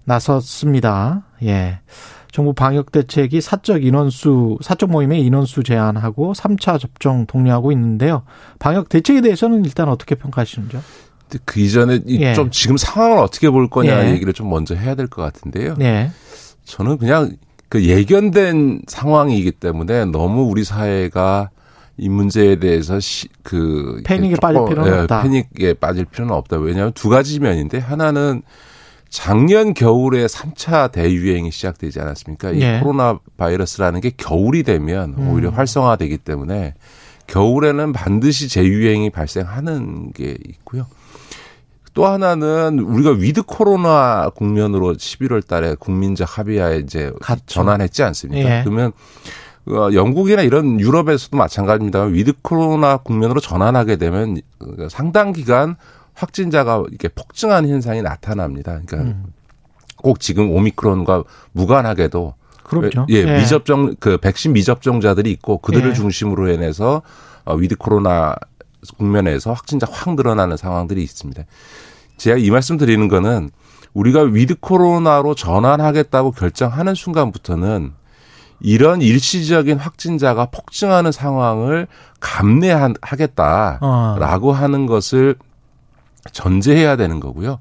나섰습니다. 예. 정부 방역 대책이 사적 인원수, 사적 모임의 인원수 제한하고 3차 접종 독려하고 있는데요. 방역 대책에 대해서는 일단 어떻게 평가하시는지요? 그 이전에 예. 좀 지금 상황을 어떻게 볼 거냐 예. 얘기를 좀 먼저 해야 될 것 같은데요. 예. 저는 그냥 그 예견된 상황이기 때문에 너무 우리 사회가 이 문제에 대해서 시, 그 패닉에 빠질 필요는 예, 없다. 패닉에 빠질 필요는 없다. 왜냐하면 두 가지 면인데 하나는 작년 겨울에 3차 대유행이 시작되지 않았습니까? 이 예. 코로나 바이러스라는 게 겨울이 되면 음. 오히려 활성화되기 때문에 겨울에는 반드시 재유행이 발생하는 게 있고요. 또 하나는 우리가 with 코로나 국면으로 11월 달에 국민적 합의하에 이제 갔죠. 전환했지 않습니까? 예. 그러면 어, 영국이나 이런 유럽에서도 마찬가지입니다만 with 코로나 국면으로 전환하게 되면 어, 상당 기간 확진자가 이렇게 폭증하는 현상이 나타납니다. 그러니까 음. 꼭 지금 오미크론과 무관하게도 그렇죠. 예, 미접종 그 백신 미접종자들이 있고 그들을 예. 중심으로 해내서 어, with 코로나 국면에서 확진자 확 늘어나는 상황들이 있습니다. 제가 이 말씀 드리는 거는 우리가 with 코로나로 전환하겠다고 결정하는 순간부터는 이런 일시적인 확진자가 폭증하는 상황을 감내하겠다라고 어. 하는 것을 전제해야 되는 거고요.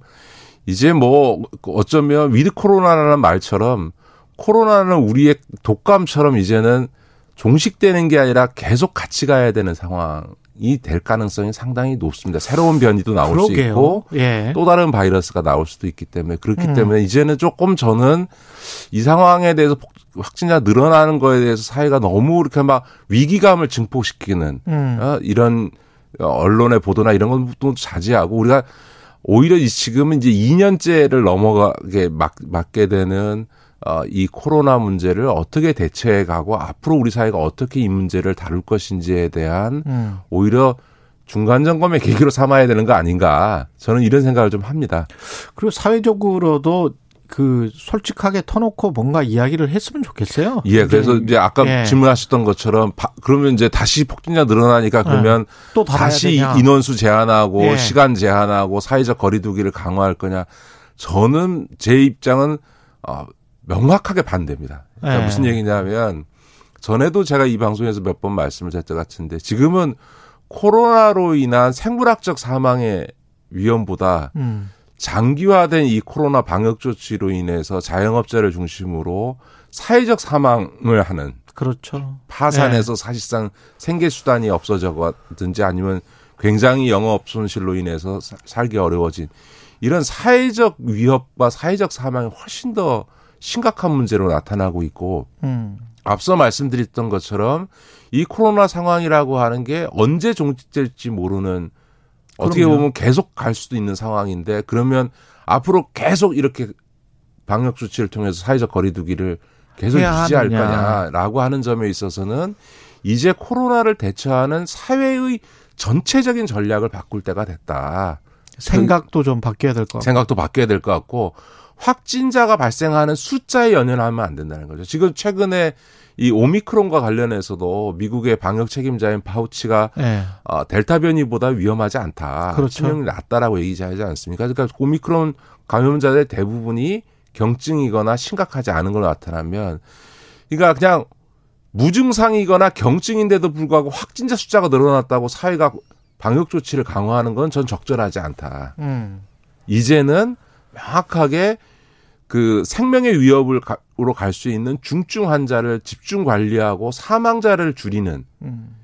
이제 뭐 어쩌면 with 코로나라는 말처럼 코로나는 우리의 독감처럼 이제는 종식되는 게 아니라 계속 같이 가야 되는 상황 이될 가능성이 상당히 높습니다. 새로운 변이도 나올 수 그러게요. 있고 예. 또 다른 바이러스가 나올 수도 있기 때문에 그렇기 음. 때문에 이제는 조금 저는 이 상황에 대해서 폭- 확진자 늘어나는 거에 대해서 사회가 너무 이렇게 막 위기감을 증폭시키는 음. 어, 이런 언론의 보도나 이런 것도 자제하고 우리가 오히려 이 지금은 이제 2년째를 넘어가게 막, 맞게 되는 어, 이 코로나 문제를 어떻게 대처해 가고 앞으로 우리 사회가 어떻게 이 문제를 다룰 것인지에 대한 음. 오히려 중간 점검의 계기로 삼아야 되는 거 아닌가 저는 이런 생각을 좀 합니다. 그리고 사회적으로도 그 솔직하게 터놓고 뭔가 이야기를 했으면 좋겠어요. 예, 그래서 이제 아까 예. 질문하셨던 것처럼 바- 그러면 이제 다시 폭진자 늘어나니까 그러면 또 달아야 다시 되냐. 인원수 제한하고 예. 시간 제한하고 사회적 거리두기를 강화할 거냐? 저는 제 입장은 어, 명확하게 반대입니다. 그러니까 예. 무슨 얘기냐면 전에도 제가 이 방송에서 몇 번 말씀을 드렸것 같은데 지금은 코로나로 인한 생물학적 사망의 위험보다 음. 장기화된 이 코로나 방역 조치로 인해서 자영업자를 중심으로 사회적 사망을 하는 그렇죠. 파산해서 사실상 생계 수단이 없어져가든지 아니면 굉장히 영업 손실로 인해서 사- 살기 어려워진 이런 사회적 위협과 사회적 사망이 훨씬 더 심각한 문제로 나타나고 있고 음. 앞서 말씀드렸던 것처럼 이 코로나 상황이라고 하는 게 언제 종식될지 모르는 어떻게 그럼요. 보면 계속 갈 수도 있는 상황인데 그러면 앞으로 계속 이렇게 방역 조치를 통해서 사회적 거리두기를 계속 유지할 하느냐. 거냐라고 하는 점에 있어서는 이제 코로나를 대처하는 사회의 전체적인 전략을 바꿀 때가 됐다. 생각도 좀 바뀌어야 될 것 같고. 생각도 바뀌어야 될 것 같고 확진자가 발생하는 숫자에 연연하면 안 된다는 거죠. 지금 최근에 이 오미크론과 관련해서도 미국의 방역 책임자인 파우치가 예. 어, 델타 변이보다 위험하지 않다. 그렇죠. 치명률이 낮다라고 얘기하지 않습니까? 그러니까 오미크론 감염자들 대부분이 경증이거나 심각하지 않은 걸로 나타나면 그러니까 그냥 무증상이거나 경증인데도 불구하고 확진자 숫자가 늘어났다고 사회가 방역 조치를 강화하는 건 전 적절하지 않다. 음. 이제는 명확하게 그 생명의 위협을 으로 갈 수 있는 중증 환자를 집중 관리하고 사망자를 줄이는 음.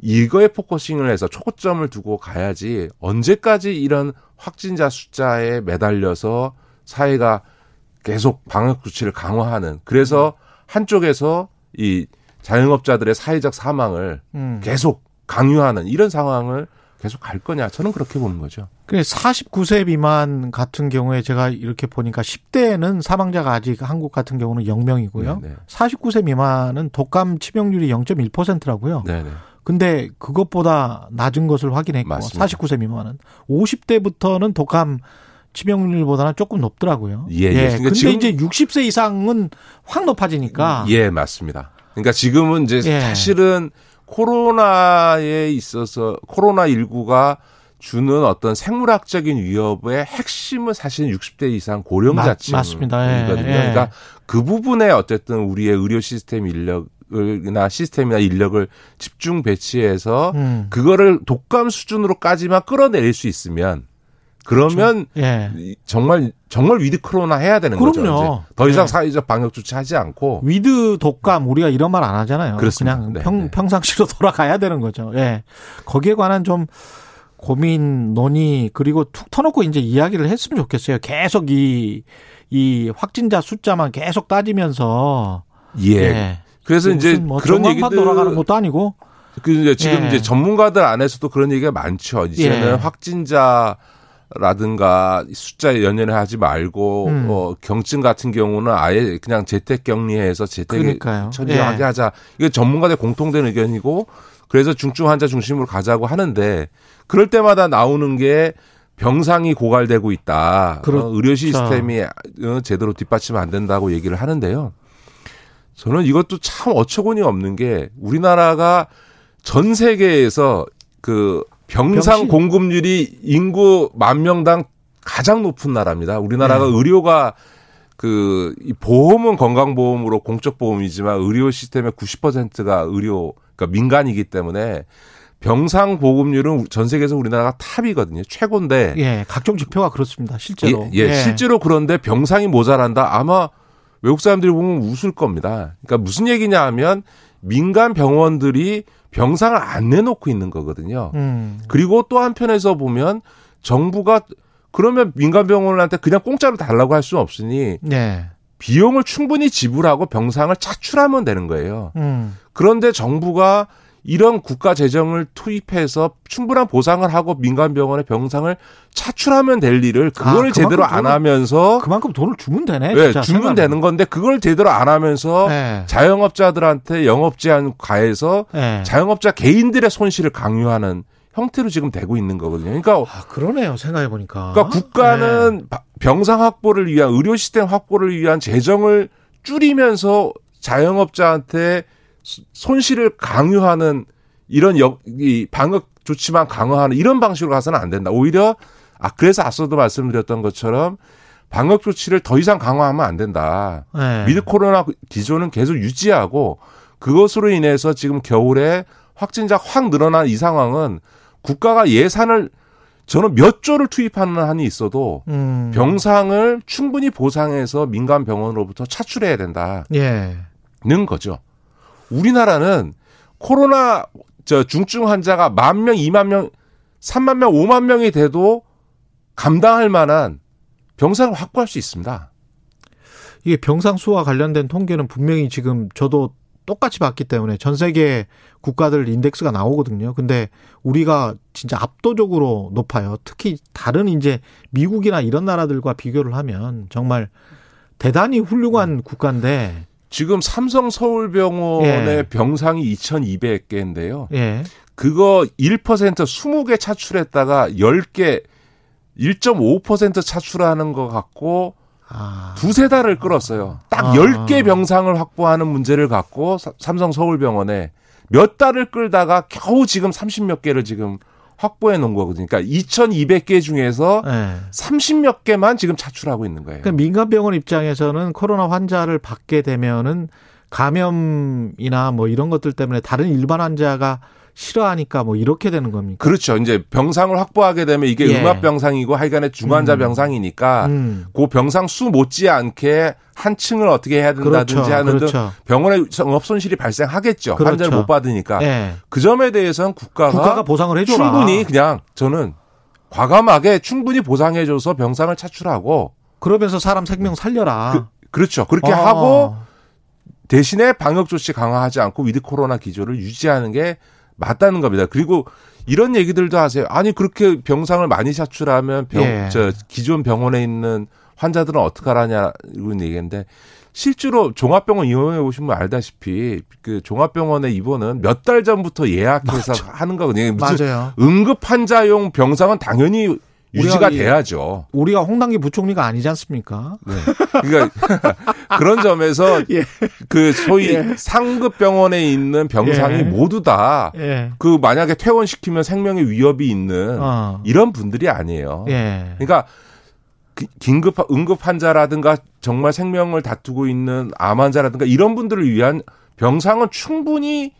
이거에 focusing을 해서 초점을 두고 가야지 언제까지 이런 확진자 숫자에 매달려서 사회가 계속 방역 조치를 강화하는 그래서 한쪽에서 이 자영업자들의 사회적 사망을 음. 계속 강요하는 이런 상황을 계속 갈 거냐? 저는 그렇게 보는 거죠. 그 49세 미만 같은 경우에 제가 이렇게 보니까 10대는 사망자가 아직 한국 같은 경우는 0명이고요. 네, 네. 49세 미만은 독감 치명률이 0.1%라고요. 네, 네. 근데 그것보다 낮은 것을 확인했고 맞습니다. 49세 미만은 50대부터는 독감 치명률보다는 조금 높더라고요. 예, 예. 그러니까 근데 지금- 이제 60세 이상은 확 높아지니까 예, 맞습니다. 그러니까 지금은 이제 예. 사실은 코로나에 있어서 코로나 19가 주는 어떤 생물학적인 위협의 핵심은 사실 60대 이상 맞- 고령자층이거든요. 맞습니다. 예, 예. 그러니까 그 부분에 어쨌든 우리의 의료 시스템 인력을나 시스템이나 인력을 집중 배치해서 음. 그거를 독감 수준으로까지만 끌어내릴 수 있으면 그러면 예. 이- 정말 정말 with 코로나 해야 되는 거죠. 그럼요. 이제. 더 이상 예. 사회적 방역 조치 하지 않고 with 독감 우리가 이런 말 안 하잖아요. 그렇습니다. 그냥 네, 평, 네. 평상시로 *laughs* 돌아가야 되는 거죠. 예. 거기에 관한 좀 고민, 논의, 그리고 툭 터놓고 이제 이야기를 했으면 좋겠어요. 계속 이, 이 확진자 숫자만 계속 따지면서. 예. 그래서 이제 뭐 그런 얘기들 돌아가는 것도 아니고. 그 이제 지금 예. 이제 전문가들 안에서도 그런 얘기가 많죠. 이제는 예. 확진자 라든가 숫자에 연연하지 말고 음. 어 경증 같은 경우는 아예 그냥 재택 격리해서 재택. 처리하게 예. 하자. 이게 전문가들 공통된 의견이고 그래서 중증 환자 중심으로 가자고 하는데 그럴 때마다 나오는 게 병상이 고갈되고 있다. 그렇죠. 어, 의료 시스템이 어, 제대로 뒷받침 안 된다고 얘기를 하는데요. 저는 이것도 참 어처구니 없는 게 우리나라가 전 세계에서 그 병상 병실. 공급률이 인구 만 명당 가장 높은 나라입니다. 우리나라가 네. 의료가 그, 이 보험은 건강보험으로 공적 보험이지만 의료 시스템의 90%가 의료, 그러니까 민간이기 때문에 병상 보급률은 전 세계에서 우리나라가 탑이거든요. 최고인데. 예. 각종 지표가 그렇습니다. 실제로. 예, 예, 실제로 그런데 병상이 모자란다. 아마 외국 사람들이 보면 웃을 겁니다. 그러니까 무슨 얘기냐 하면 민간 병원들이 병상을 안 내놓고 있는 거거든요. 음. 그리고 또 한편에서 보면 정부가 그러면 민간 병원한테 그냥 공짜로 달라고 할 수는 없으니 네. 비용을 충분히 지불하고 병상을 차출하면 되는 거예요. 음. 그런데 정부가 이런 국가 재정을 투입해서 충분한 보상을 하고 민간 병원의 병상을 차출하면 될 일을 그거를 아, 제대로 안 돈을- 하면서 그만큼 돈을 주면 되네. 예, 진짜 주면 생각하면. 되는 건데 그걸 제대로 안 하면서 네. 자영업자들한테 영업 제한 가해서 예. 자영업자 개인들의 손실을 강요하는 형태로 지금 되고 있는 거거든요. 그러니까 아, 그러네요. 생각해 보니까. 그러니까 국가는 바- 병상 확보를 위한 의료 시스템 확보를 위한 재정을 줄이면서 자영업자한테 수- 손실을 강요하는 이런 역, 이 방역 조치만 강화하는 이런 방식으로 가서는 안 된다. 오히려 아 그래서 앞서도 말씀드렸던 것처럼 방역 조치를 더 이상 강화하면 안 된다. 예. 미드 코로나 기조는 계속 유지하고 그것으로 인해서 지금 겨울에 확진자 확 늘어난 이 상황은 국가가 예산을 저는 몇 조를 투입하는 한이 있어도 음. 병상을 충분히 보상해서 민간 병원으로부터 차출해야 된다는 예. 거죠. 우리나라는 코로나 저 중증 환자가 만 명, 이만 명, 삼만 명, 오만 명이 돼도 감당할 만한 병상을 확보할 수 있습니다. 이게 병상 수와 관련된 통계는 분명히 지금 저도 똑같이 봤기 때문에 전 세계 국가들 인덱스가 나오거든요. 근데 우리가 진짜 압도적으로 높아요. 특히 다른 이제 미국이나 이런 나라들과 비교를 하면 정말 대단히 훌륭한 국가인데 지금 삼성 서울병원의 예. 병상이 2,200개인데요. 예. 그거 1% 20개 차출했다가 10개 1.5% 차출하는 것 같고 아. 두세 달을 끌었어요. 딱 아. 10개 병상을 확보하는 문제를 갖고 사- 삼성 서울병원에 몇 달을 끌다가 겨우 지금 30몇 개를 지금 확보해 놓은 거거든요. 그러니까 2,200개 중에서 예. 30몇 개만 지금 차출하고 있는 거예요. 그러니까 민간 병원 입장에서는 코로나 환자를 받게 되면은 감염이나 뭐 이런 것들 때문에 다른 일반 환자가 싫어하니까 뭐 이렇게 되는 겁니까? 그렇죠. 이제 병상을 확보하게 되면 이게 예. 음압 병상이고 하여간에 중환자 음. 병상이니까 음. 그 병상 수 못지않게 한 층을 어떻게 해야 된다든지 그렇죠. 하는 등 그렇죠. 병원에 영업 손실이 발생하겠죠. 그렇죠. 환자를 못 받으니까. 예. 그 점에 대해서는 국가가, 국가가 보상을 해줘라. 충분히 그냥 저는 과감하게 충분히 보상해줘서 병상을 차출하고 그러면서 사람 생명 살려라. 그, 렇죠 그렇게 아. 하고 대신에 방역 조치 강화하지 않고 with 코로나 기조를 유지하는 게 맞다는 겁니다. 그리고 이런 얘기들도 하세요. 아니 그렇게 병상을 많이 차출하면 병, 예. 저 기존 병원에 있는 환자들은 어떡하라냐 이런 얘기인데 실제로 종합병원 이용해 보시면 알다시피 그 종합병원의 입원은 몇 달 전부터 예약해서 하는 거거든요. 무슨 맞아요. 응급 환자용 병상은 당연히 유지가 우리가 이- 돼야죠. 우리가 홍당기 부총리가 아니지 않습니까? 네. 그러니까 *laughs* 그런 점에서 *laughs* 예. 그 소위 예. 상급 병원에 있는 병상이 예. 모두 다 예. 그 만약에 퇴원시키면 생명의 위협이 있는 어. 이런 분들이 아니에요. 예. 그러니까 기- 긴급 응급 환자라든가 정말 생명을 다투고 있는 암 환자라든가 이런 분들을 위한 병상은 충분히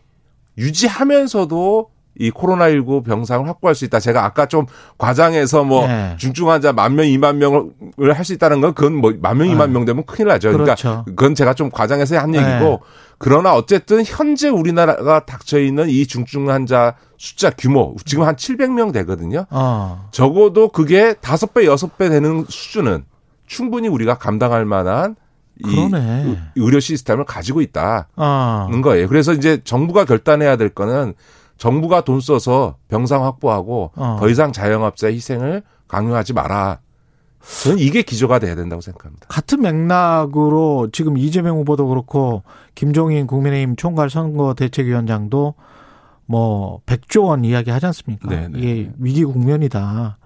유지하면서도 이 코로나19 병상을 확보할 수 있다. 제가 아까 좀 과장해서 뭐 네. 중증 환자 만 명, 이만 명을 할 수 있다는 건 그건 뭐 만 명, 이만 네. 명 되면 큰일 나죠. 그렇죠. 그러니까 그건 제가 좀 과장해서 한 네. 얘기고 그러나 어쨌든 현재 우리나라가 닥쳐 있는 이 중증 환자 숫자 규모 지금 한 700명 되거든요. 어. 적어도 그게 다섯 배 여섯 배 되는 수준은 충분히 우리가 감당할 만한 이 그러네. 의- 의료 시스템을 가지고 있다는 어. 거예요. 그래서 이제 정부가 결단해야 될 거는 정부가 돈 써서 병상 확보하고 어. 더 이상 자영업자의 희생을 강요하지 마라. 저는 이게 기조가 돼야 된다고 생각합니다. 같은 맥락으로 지금 이재명 후보도 그렇고 김종인 국민의힘 총괄 선거 대책위원장도 뭐 100조 원 이야기 하지 않습니까? 네, 네, 이게 네. 위기 국면이다.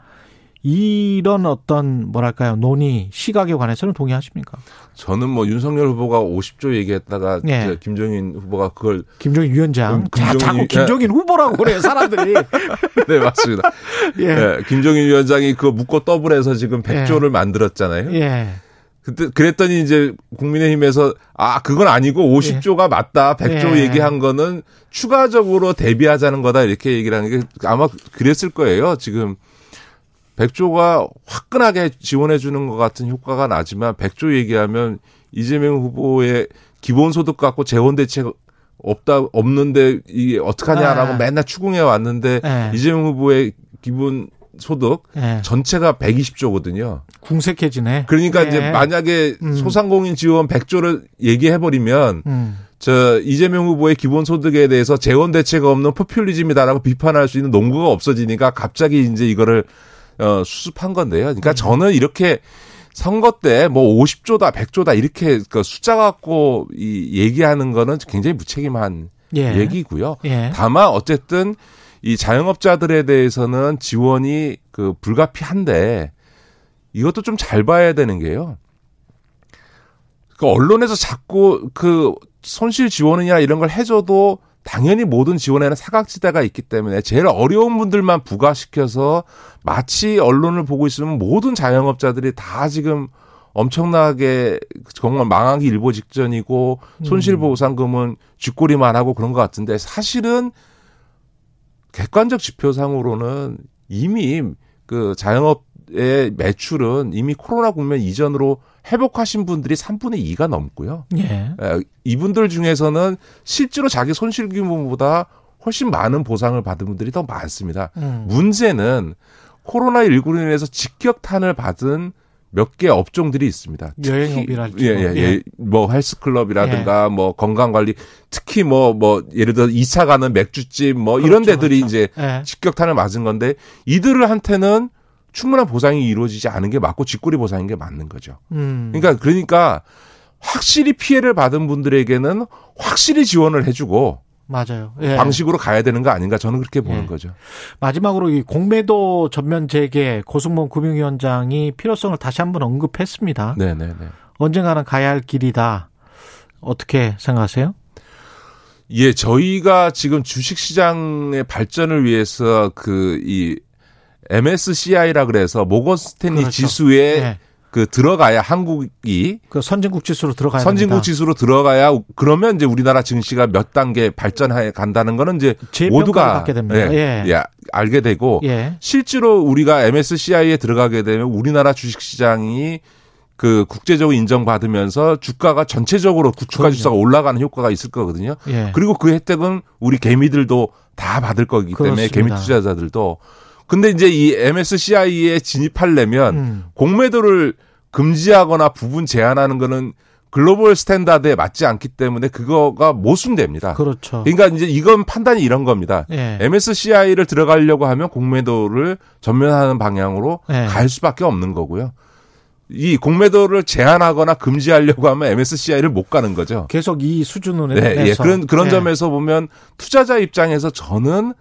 이런 어떤 뭐랄까요 논의 시각에 관해서는 동의하십니까? 저는 뭐 윤석열 후보가 50조 얘기했다가 예. 저 김종인 후보가 그걸 김종인 위원장. 음, 자, 김종인 자꾸 위- 김종인 후보라고 그래요 사람들이. *laughs* 네 맞습니다. 예. 예, 김종인 위원장이 그거 묶고 더블해서 지금 100조를 만들었잖아요. 예. 그때 그랬더니 이제 국민의힘에서 아 그건 아니고 50조가 맞다 100조 예. 얘기한 거는 추가적으로 대비하자는 거다 이렇게 얘기를 하는 게 아마 그랬을 거예요 지금 100조가 화끈하게 지원해 주는 것 같은 효과가 나지만 100조 얘기하면 이재명 후보의 기본소득 갖고 재원 대책 없다 없는데 이게 어떡하냐라고 아. 맨날 추궁해 왔는데 예. 이재명 후보의 기본 소득 예. 전체가 120조거든요. 궁색해지네. 그러니까 예. 이제 만약에 음. 소상공인 지원 100조를 얘기해 버리면 음. 저 이재명 후보의 기본 소득에 대해서 재원 대책 없는 포퓰리즘이다라고 비판할 수 있는 농구가 없어지니까 갑자기 이제 이거를 어 수습한 건데요. 그러니까 음. 저는 이렇게 선거 때 뭐 50조다 100조다 이렇게 그 숫자 갖고 이 얘기하는 거는 굉장히 무책임한 예. 얘기고요. 예. 다만 어쨌든 이 자영업자들에 대해서는 지원이 그 불가피한데 이것도 좀 잘 봐야 되는 게요. 그 언론에서 자꾸 그 손실 지원이나 이런 걸 해줘도 당연히 모든 지원에는 사각지대가 있기 때문에 제일 어려운 분들만 부과시켜서 마치 언론을 보고 있으면 모든 자영업자들이 다 지금 엄청나게 정말 망하기 일보 직전이고 손실보상금은 쥐꼬리만 하고 그런 것 같은데 사실은 객관적 지표상으로는 이미 그 자영업의 매출은 이미 코로나 국면 이전으로 회복하신 분들이 3분의 2가 넘고요. 예. 에, 이분들 중에서는 실제로 자기 손실 규모보다 훨씬 많은 보상을 받은 분들이 더 많습니다. 음. 문제는 코로나19로 인해서 직격탄을 받은 몇 개 업종들이 있습니다. 여행업이랄지 예, 뭐. 예, 예. 예. 뭐 헬스클럽이라든가 뭐 건강관리 특히 뭐 뭐 예를 들어 2차 가는 맥주집 뭐 이런 그렇죠, 데들이 그렇죠. 이제 예. 직격탄을 맞은 건데 이들한테는 충분한 보상이 이루어지지 않은 게 맞고 뒷골이 보상인 게 맞는 거죠. 음. 그러니까 그러니까 확실히 피해를 받은 분들에게는 확실히 지원을 해주고 맞아요. 예. 방식으로 가야 되는 거 아닌가 저는 그렇게 보는 예. 거죠. 마지막으로 이 공매도 전면 재개 고승범 금융위원장이 필요성을 다시 한번 언급했습니다. 네네네. 언젠가는 가야 할 길이다. 어떻게 생각하세요? 예, 저희가 지금 주식시장의 발전을 위해서 그 이 MSCI라 그래서 모건 스탠리 그렇죠. 지수에 예. 그 들어가야 한국이 그 선진국 지수로 들어가야 선진국 됩니다. 지수로 들어가야 그러면 이제 우리나라 증시가 몇 단계 발전해 간다는 거는 이제 모두가 받게 됩니다. 예, 예. 예, 알게 되고 예. 실제로 우리가 MSCI에 들어가게 되면 우리나라 주식 시장이 그 국제적으로 인정받으면서 주가가 전체적으로 주가. 지수가 올라가는 효과가 있을 거거든요. 예. 그리고 그 혜택은 우리 개미들도 다 받을 거기 때문에 그렇습니다. 개미 투자자들도 근데 이제 이 MSCI에 진입하려면 음. 공매도를 금지하거나 부분 제한하는 거는 global standard에 맞지 않기 때문에 그거가 모순됩니다. 그렇죠. 그러니까 이제 이건 판단이 이런 겁니다. 예. MSCI를 들어가려고 하면 공매도를 전면하는 방향으로 예. 갈 수밖에 없는 거고요. 이 공매도를 제한하거나 금지하려고 하면 MSCI를 못 가는 거죠. 계속 이 수준으로 네, 예. 그런 그런 예. 점에서 보면 투자자 입장에서 저는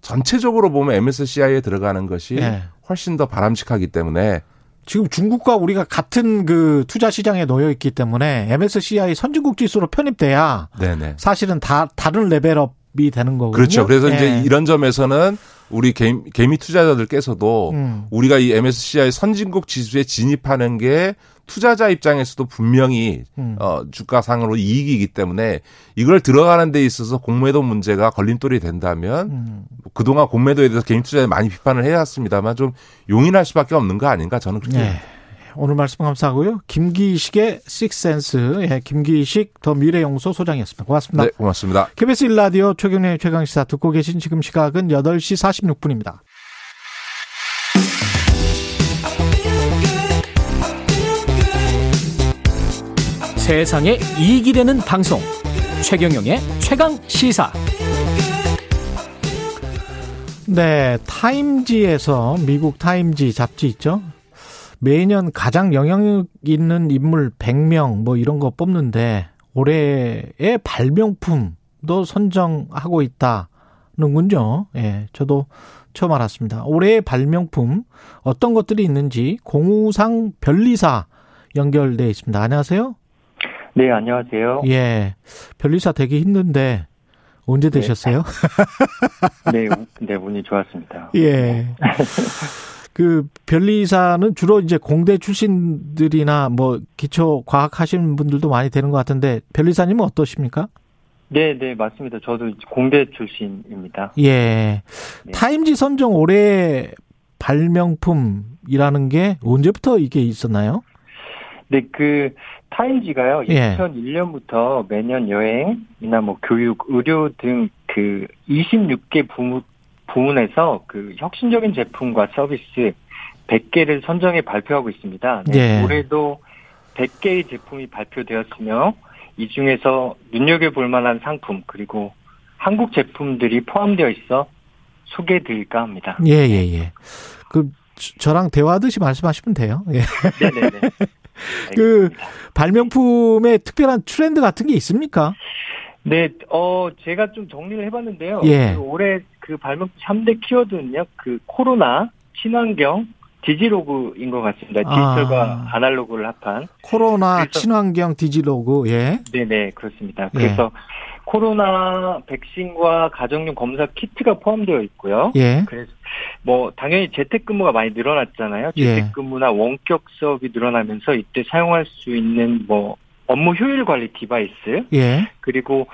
전체적으로 보면 MSCI에 들어가는 것이 예. 훨씬 더 바람직하기 때문에 지금 중국과 우리가 같은 그 투자 시장에 놓여 있기 때문에 MSCI 선진국 지수로 편입돼야 네네. 사실은 다 다른 레벨업이 되는 거거든요. 그렇죠. 그래서 예. 이제 이런 점에서는 우리 개미, 개미 투자자들께서도 음. 우리가 이 MSCI 선진국 지수에 진입하는 게 투자자 입장에서도 분명히 음. 어, 주가상으로 이익이기 때문에 이걸 들어가는 데 있어서 공매도 문제가 걸림돌이 된다면 음. 그동안 공매도에 대해서 개인 투자에 많이 비판을 해왔습니다만 좀 용인할 수밖에 없는 거 아닌가 저는 그렇게 네. 오늘 말씀 감사하고요. 김기식의 식센스, 예, 김기식 더 미래연구소 소장이었습니다. 고맙습니다. 네, 고맙습니다. KBS 1라디오 최경련의 최강시사 듣고 계신 지금 시각은 8시 46분입니다. 세상에 이익이 되는 방송 최경영의 최강 시사 네, 타임지에서 미국 타임지 잡지 있죠. 매년 가장 영향력 있는 인물 100명 뭐 이런 거 뽑는데 올해의 발명품도 선정하고 있다는군요. 예, 저도 처음 알았습니다. 올해의 발명품 어떤 것들이 있는지 공우상 별리사 연결돼 있습니다. 안녕하세요. 네, 안녕하세요. 예, 별리사 되기 힘든데 언제 되셨어요? *laughs* 네, 우- 네, 운이 좋았습니다. 예. *laughs* 그 변리사는 주로 이제 공대 출신들이나 뭐 기초 과학 하시는 분들도 많이 되는 것 같은데 변리사님은 어떠십니까? 네, 네, 맞습니다. 저도 공대 출신입니다. 예. 네. 타임지 선정 올해 발명품이라는 게 언제부터 이게 있었나요? 네, 그 타임지가요. 예. 2001년부터 매년 여행이나 뭐 교육, 의료 등 그 26개 부문 부문에서 그 혁신적인 제품과 서비스 100개를 선정해 발표하고 있습니다. 네, 예. 올해도 100개의 제품이 발표되었으며 이 중에서 눈여겨볼 만한 상품 그리고 한국 제품들이 포함되어 있어 소개해드릴까 합니다. 예, 예, 예. 그 저- 저랑 대화하듯이 말씀하시면 돼요. 예. 네네네. 그 발명품에 특별한 트렌드 같은 게 있습니까? 네, 어, 제가 좀 정리를 해봤는데요. 예. 그 올해 그 발명품 3대 키워드는요, 그 코로나, 친환경, 디지로그인 것 같습니다. 디지털과 아. 아날로그를 합한. 코로나, 그래서- 친환경, 디지로그, 예. 네네, 그렇습니다. 예. 그래서 코로나 백신과 가정용 검사 키트가 포함되어 있고요. 예. 그래서 뭐 당연히 재택근무가 많이 늘어났잖아요. 예. 재택근무나 원격 수업이 늘어나면서 이때 사용할 수 있는 뭐 업무 효율 관리 device 예. 그리고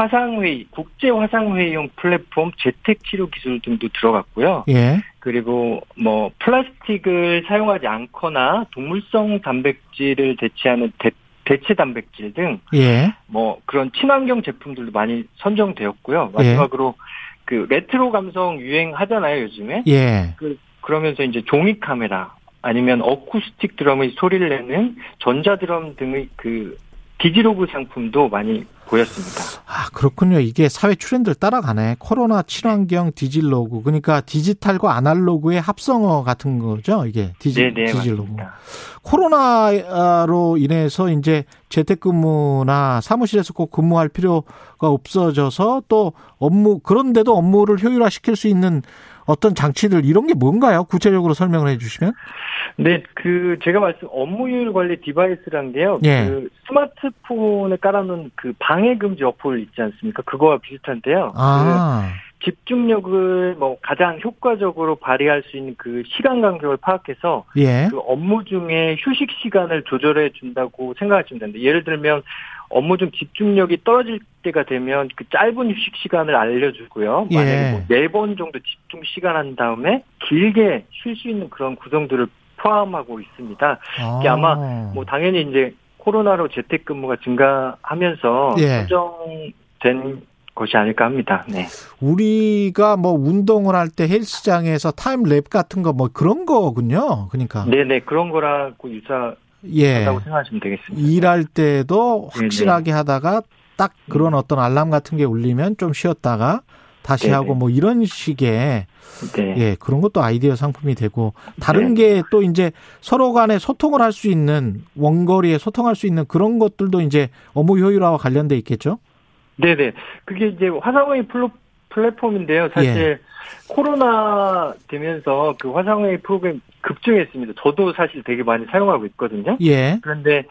화상회의, 국제 화상회의용 플랫폼 재택 치료 기술 등도 들어갔고요. 예. 그리고 뭐 플라스틱을 사용하지 않거나 동물성 단백질을 대체하는 대, 대체 단백질 등 예. 뭐 그런 친환경 제품들도 많이 선정되었고요. 예. 마지막으로 그 레트로 감성 유행하잖아요, 요즘에. 예. 그 그러면서 이제 종이 카메라 아니면 어쿠스틱 드럼의 소리를 내는 전자 드럼 등의 그 digilog 상품도 많이 보였습니다. 아, 그렇군요. 이게 사회 트렌드를 따라가네. 코로나 친환경 digilog. 그러니까 디지털과 아날로그의 합성어 같은 거죠. 이게 디지, 네네 digilog. 맞습니다. 코로나로 인해서 이제 재택근무나 사무실에서 꼭 근무할 필요가 없어져서 또 업무, 그런데도 업무를 효율화시킬 수 있는 어떤 장치들 이런 게 뭔가요? 구체적으로 설명을 해 주시면? 네, 그 제가 말씀 업무효율 관리 device란 게요. 예. 그 스마트폰에 깔아놓은 그 방해 금지 어플 있지 않습니까? 그거와 비슷한데요. 아, 그 집중력을 뭐 가장 효과적으로 발휘할 수 있는 그 시간 간격을 파악해서 예. 그 업무 중에 휴식 시간을 조절해 준다고 생각하시면 됩니다. 예를 들면 업무 중 집중력이 떨어질 때가 되면 그 짧은 휴식 시간을 알려주고요. 예. 만약에 뭐네번 정도 집중 시간 한 다음에 길게 쉴 수 있는 그런 구성들을 포함하고 있습니다. 이게 아마 뭐 당연히 이제 코로나로 재택근무가 증가하면서 예. 선정된 것이 아닐까 합니다. 네. 우리가 뭐 운동을 할 때 헬스장에서 타임랩 같은 거 뭐 그런 거군요. 그러니까. 네네 그런 거라고 유사 예. 한다고 생각하시면 되겠습니다. 일할 때도 네네. 확실하게 하다가 딱 그런 어떤 알람 같은 게 울리면 좀 쉬었다가 다시 네네. 하고 뭐 이런 식의 네. 예, 그런 것도 아이디어 상품이 되고 다른 네. 게또 이제 서로 간에 소통을 할 수 있는 원거리에 소통할 수 있는 그런 것들도 이제 업무 효율화와 관련돼 있겠죠? 네네. 그게 이제 화상회의 플로, 플랫폼인데요. 사실 예. 코로나 되면서 그 화상회의 프로그램 급증했습니다. 저도 사실 되게 많이 사용하고 있거든요. 예. 그런데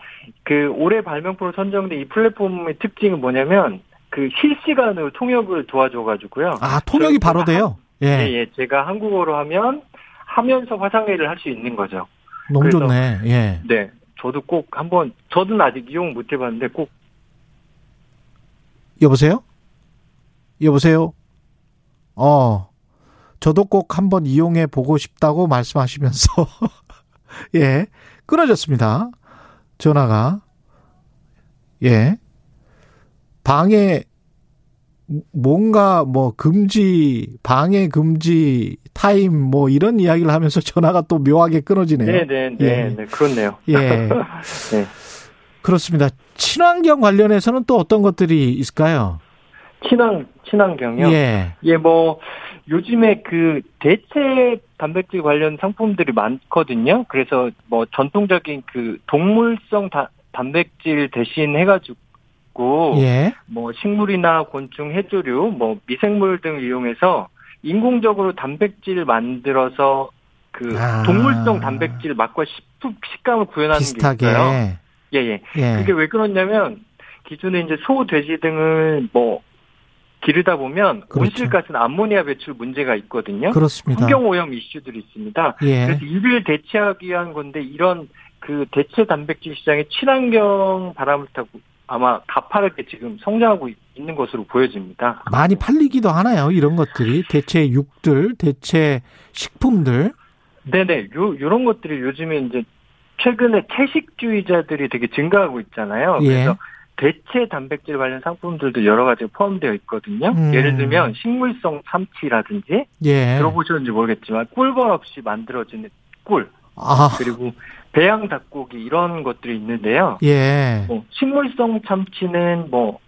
그 올해 발명표로 선정된 이 플랫폼의 특징은 뭐냐면 그 실시간으로 통역을 도와줘가지고요. 아, 통역이 바로 돼요? 예, 예. 예. 제가 한국어로 하면 하면서 화상회의를 할 수 있는 거죠. 너무 좋네. 예. 네. 저도 꼭 한번, 저는 아직 이용 못 해봤는데 꼭 여보세요? 여보세요? 어, 저도 꼭 한번 이용해 보고 싶다고 말씀하시면서, *laughs* 예, 끊어졌습니다. 전화가. 예. 방해, 뭔가 뭐 금지, 방해 금지, 타임 뭐 이런 이야기를 하면서 전화가 또 묘하게 끊어지네요. 네네, 네, 예. 네, 그렇네요. 예. *laughs* 네. 그렇습니다. 친환경 관련해서는 또 어떤 것들이 있을까요? 친환, 친환경이요? 예. 예, 뭐, 요즘에 그 대체 단백질 관련 상품들이 많거든요. 그래서 뭐 전통적인 그 동물성 다- 단백질 대신 해가지고 예. 뭐 식물이나 곤충, 해조류, 뭐 미생물 등을 이용해서 인공적으로 단백질을 만들어서 그 아. 동물성 단백질 맛과 식- 식감을 구현하는 비슷하게. 게 있어요. 예, 예. 예. 그게 왜 그러냐면 기존에 이제 소, 돼지 등을 뭐 기르다 보면 그렇죠. 온실가스는 암모니아 배출 문제가 있거든요. 그렇습니다. 환경 오염 이슈들이 있습니다. 예. 그래서 이를 대체하기 위한 건데 이런 그 대체 단백질 시장에 친환경 바람을 타고 아마 가파르게 지금 성장하고 있는 것으로 보여집니다. 많이 팔리기도 하나요? 이런 것들이 대체 육들, 대체 식품들. 네네, 요, 요런 것들이 요즘에 이제 최근에 채식주의자들이 되게 증가하고 있잖아요. 예. 그래서 대체 단백질 관련 상품들도 여러 가지 포함되어 있거든요. 음. 예를 들면 식물성 참치라든지 예. 들어보셨는지 모르겠지만 꿀벌 없이 만들어지는 꿀 아, 그리고 배양 닭고기 이런 것들이 있는데요. 예. 뭐 식물성 참치는 뭐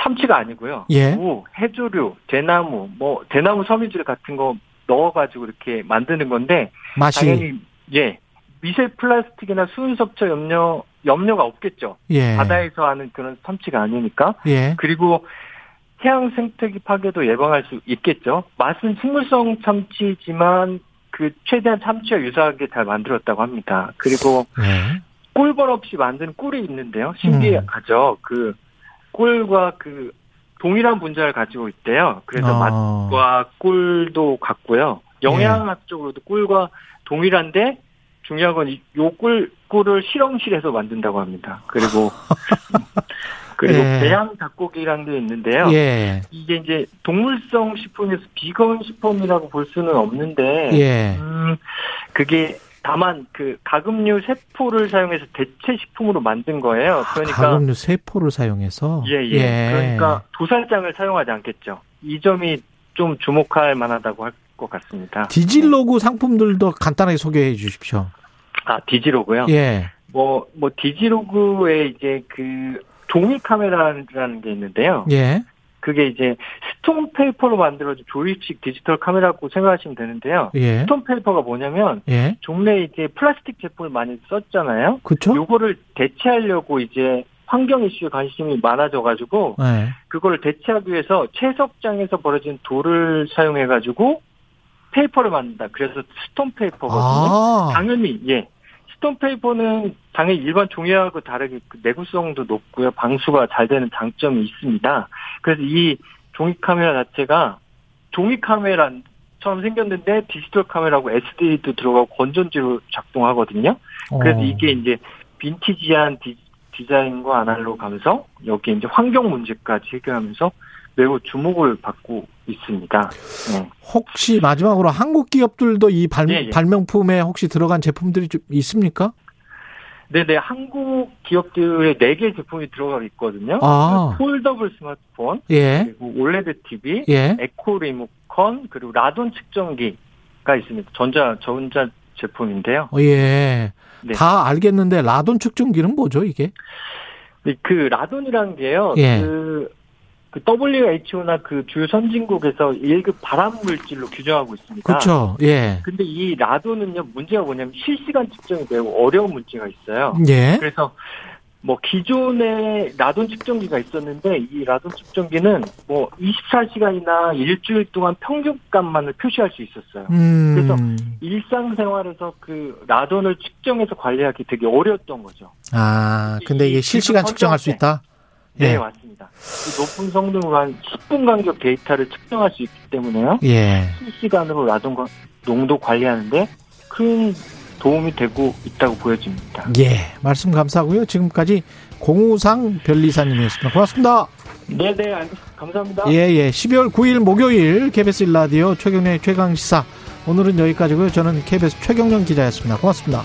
참치가 아니고요. 예. 무, 해조류, 대나무, 뭐 대나무 섬유질 같은 거 넣어가지고 이렇게 만드는 건데 맛이. 당연히 예 미세 플라스틱이나 수은 섭취 염려 염려가 없겠죠. 예. 바다에서 하는 그런 참치가 아니니까. 예. 그리고 해양 생태계 파괴도 예방할 수 있겠죠. 맛은 식물성 참치지만 그 최대한 참치와 유사하게 잘 만들었다고 합니다. 그리고 예. 꿀벌 없이 만든 꿀이 있는데요. 신기하죠. 그 꿀과 그 동일한 분자를 가지고 있대요. 그래서 어. 맛과 꿀도 같고요. 영양학 적으로도 꿀과 동일한데 중요한 건 요꿀 꿀을 실험실에서 만든다고 합니다. 그리고 *laughs* 그리고 예. 배양 닭고기라는 게 있는데요. 예. 이게 이제 동물성 식품에서 비건 식품이라고 볼 수는 없는데 예. 음, 그게 다만 그 가금류 세포를 사용해서 대체 식품으로 만든 거예요. 그러니까 가금류 세포를 사용해서. 예, 예. 그러니까 도살장을 사용하지 않겠죠. 이 점이 좀 주목할 만하다고 할 것 같습니다. 디지로그 상품들도 간단하게 소개해 주십시오. 아, 디지로그요. 예. 뭐, 뭐, 디지로그에 이제 그 종이 카메라라는 게 있는데요. 예. 그게 이제 stone paper로 만들어진 조립식 디지털 카메라고 생각하시면 되는데요. 예. stone paper가 뭐냐면 예. 종래 이제 플라스틱 제품을 많이 썼잖아요. 그쵸? 요거를 대체하려고 이제 환경 이슈에 관심이 많아져가지고 예. 그걸 대체하기 위해서 채석장에서 버려진 돌을 사용해가지고 paper를 만든다. 그래서 stone paper거든요. 아. 당연히 예. stone paper는 당연히 일반 종이하고 다르게 그 내구성도 높고요. 방수가 잘 되는 장점이 있습니다. 그래서 이 종이 카메라 자체가 종이 카메라처럼 생겼는데 디지털 카메라고 SD도 들어가고 건전지로 작동하거든요. 그래서 어. 이게 이제 빈티지한 디, 디자인과 아날로그 감성, 여기에 이제 환경 문제까지 해결하면서 매우 주목을 받고 있습니다. 네. 혹시 마지막으로 한국 기업들도 이 발, 예, 예. 발명품에 혹시 들어간 제품들이 좀 있습니까? 네네, 한국 기업들의 네 개 제품이 들어가 있거든요. 아. foldable 스마트폰, 예. 그리고 OLED TV, 예. 에코 리모컨, 그리고 라돈 측정기가 있습니다. 전자, 전자 제품인데요. 어, 예. 네. 다 알겠는데 라돈 측정기는 뭐죠, 이게? 그 라돈이라는 게요. 예. 그, 그 WHO나 그 주요 선진국에서 1급 발암 물질로 규정하고 있습니다. 그렇죠. 예. 근데 이 라돈은요 문제가 뭐냐면 실시간 측정이 매우 어려운 문제가 있어요. 예. 그래서 뭐 기존에 라돈 측정기가 있었는데 이 라돈 측정기는 뭐 24시간이나 일주일 동안 평균값만을 표시할 수 있었어요. 음. 그래서 일상생활에서 그 라돈을 측정해서 관리하기 되게 어려웠던 거죠. 아, 근데 이게 이 실시간 측정할 수 있다? 네, 예. 맞습니다. 이 높은 성능으로 한 10분 간격 데이터를 측정할 수 있기 때문에요. 예. 실시간으로 라돈 과- 농도 관리하는데 큰 도움이 되고 있다고 보여집니다. 예. 말씀 감사하고요. 지금까지 공우상 변리사님이었습니다. 고맙습니다. 네, 네. 감사합니다. 예, 예. 12월 9일 목요일 KBS 일라디오 최경련의 최강시사. 오늘은 여기까지고요. 저는 KBS 최경련 기자였습니다. 고맙습니다.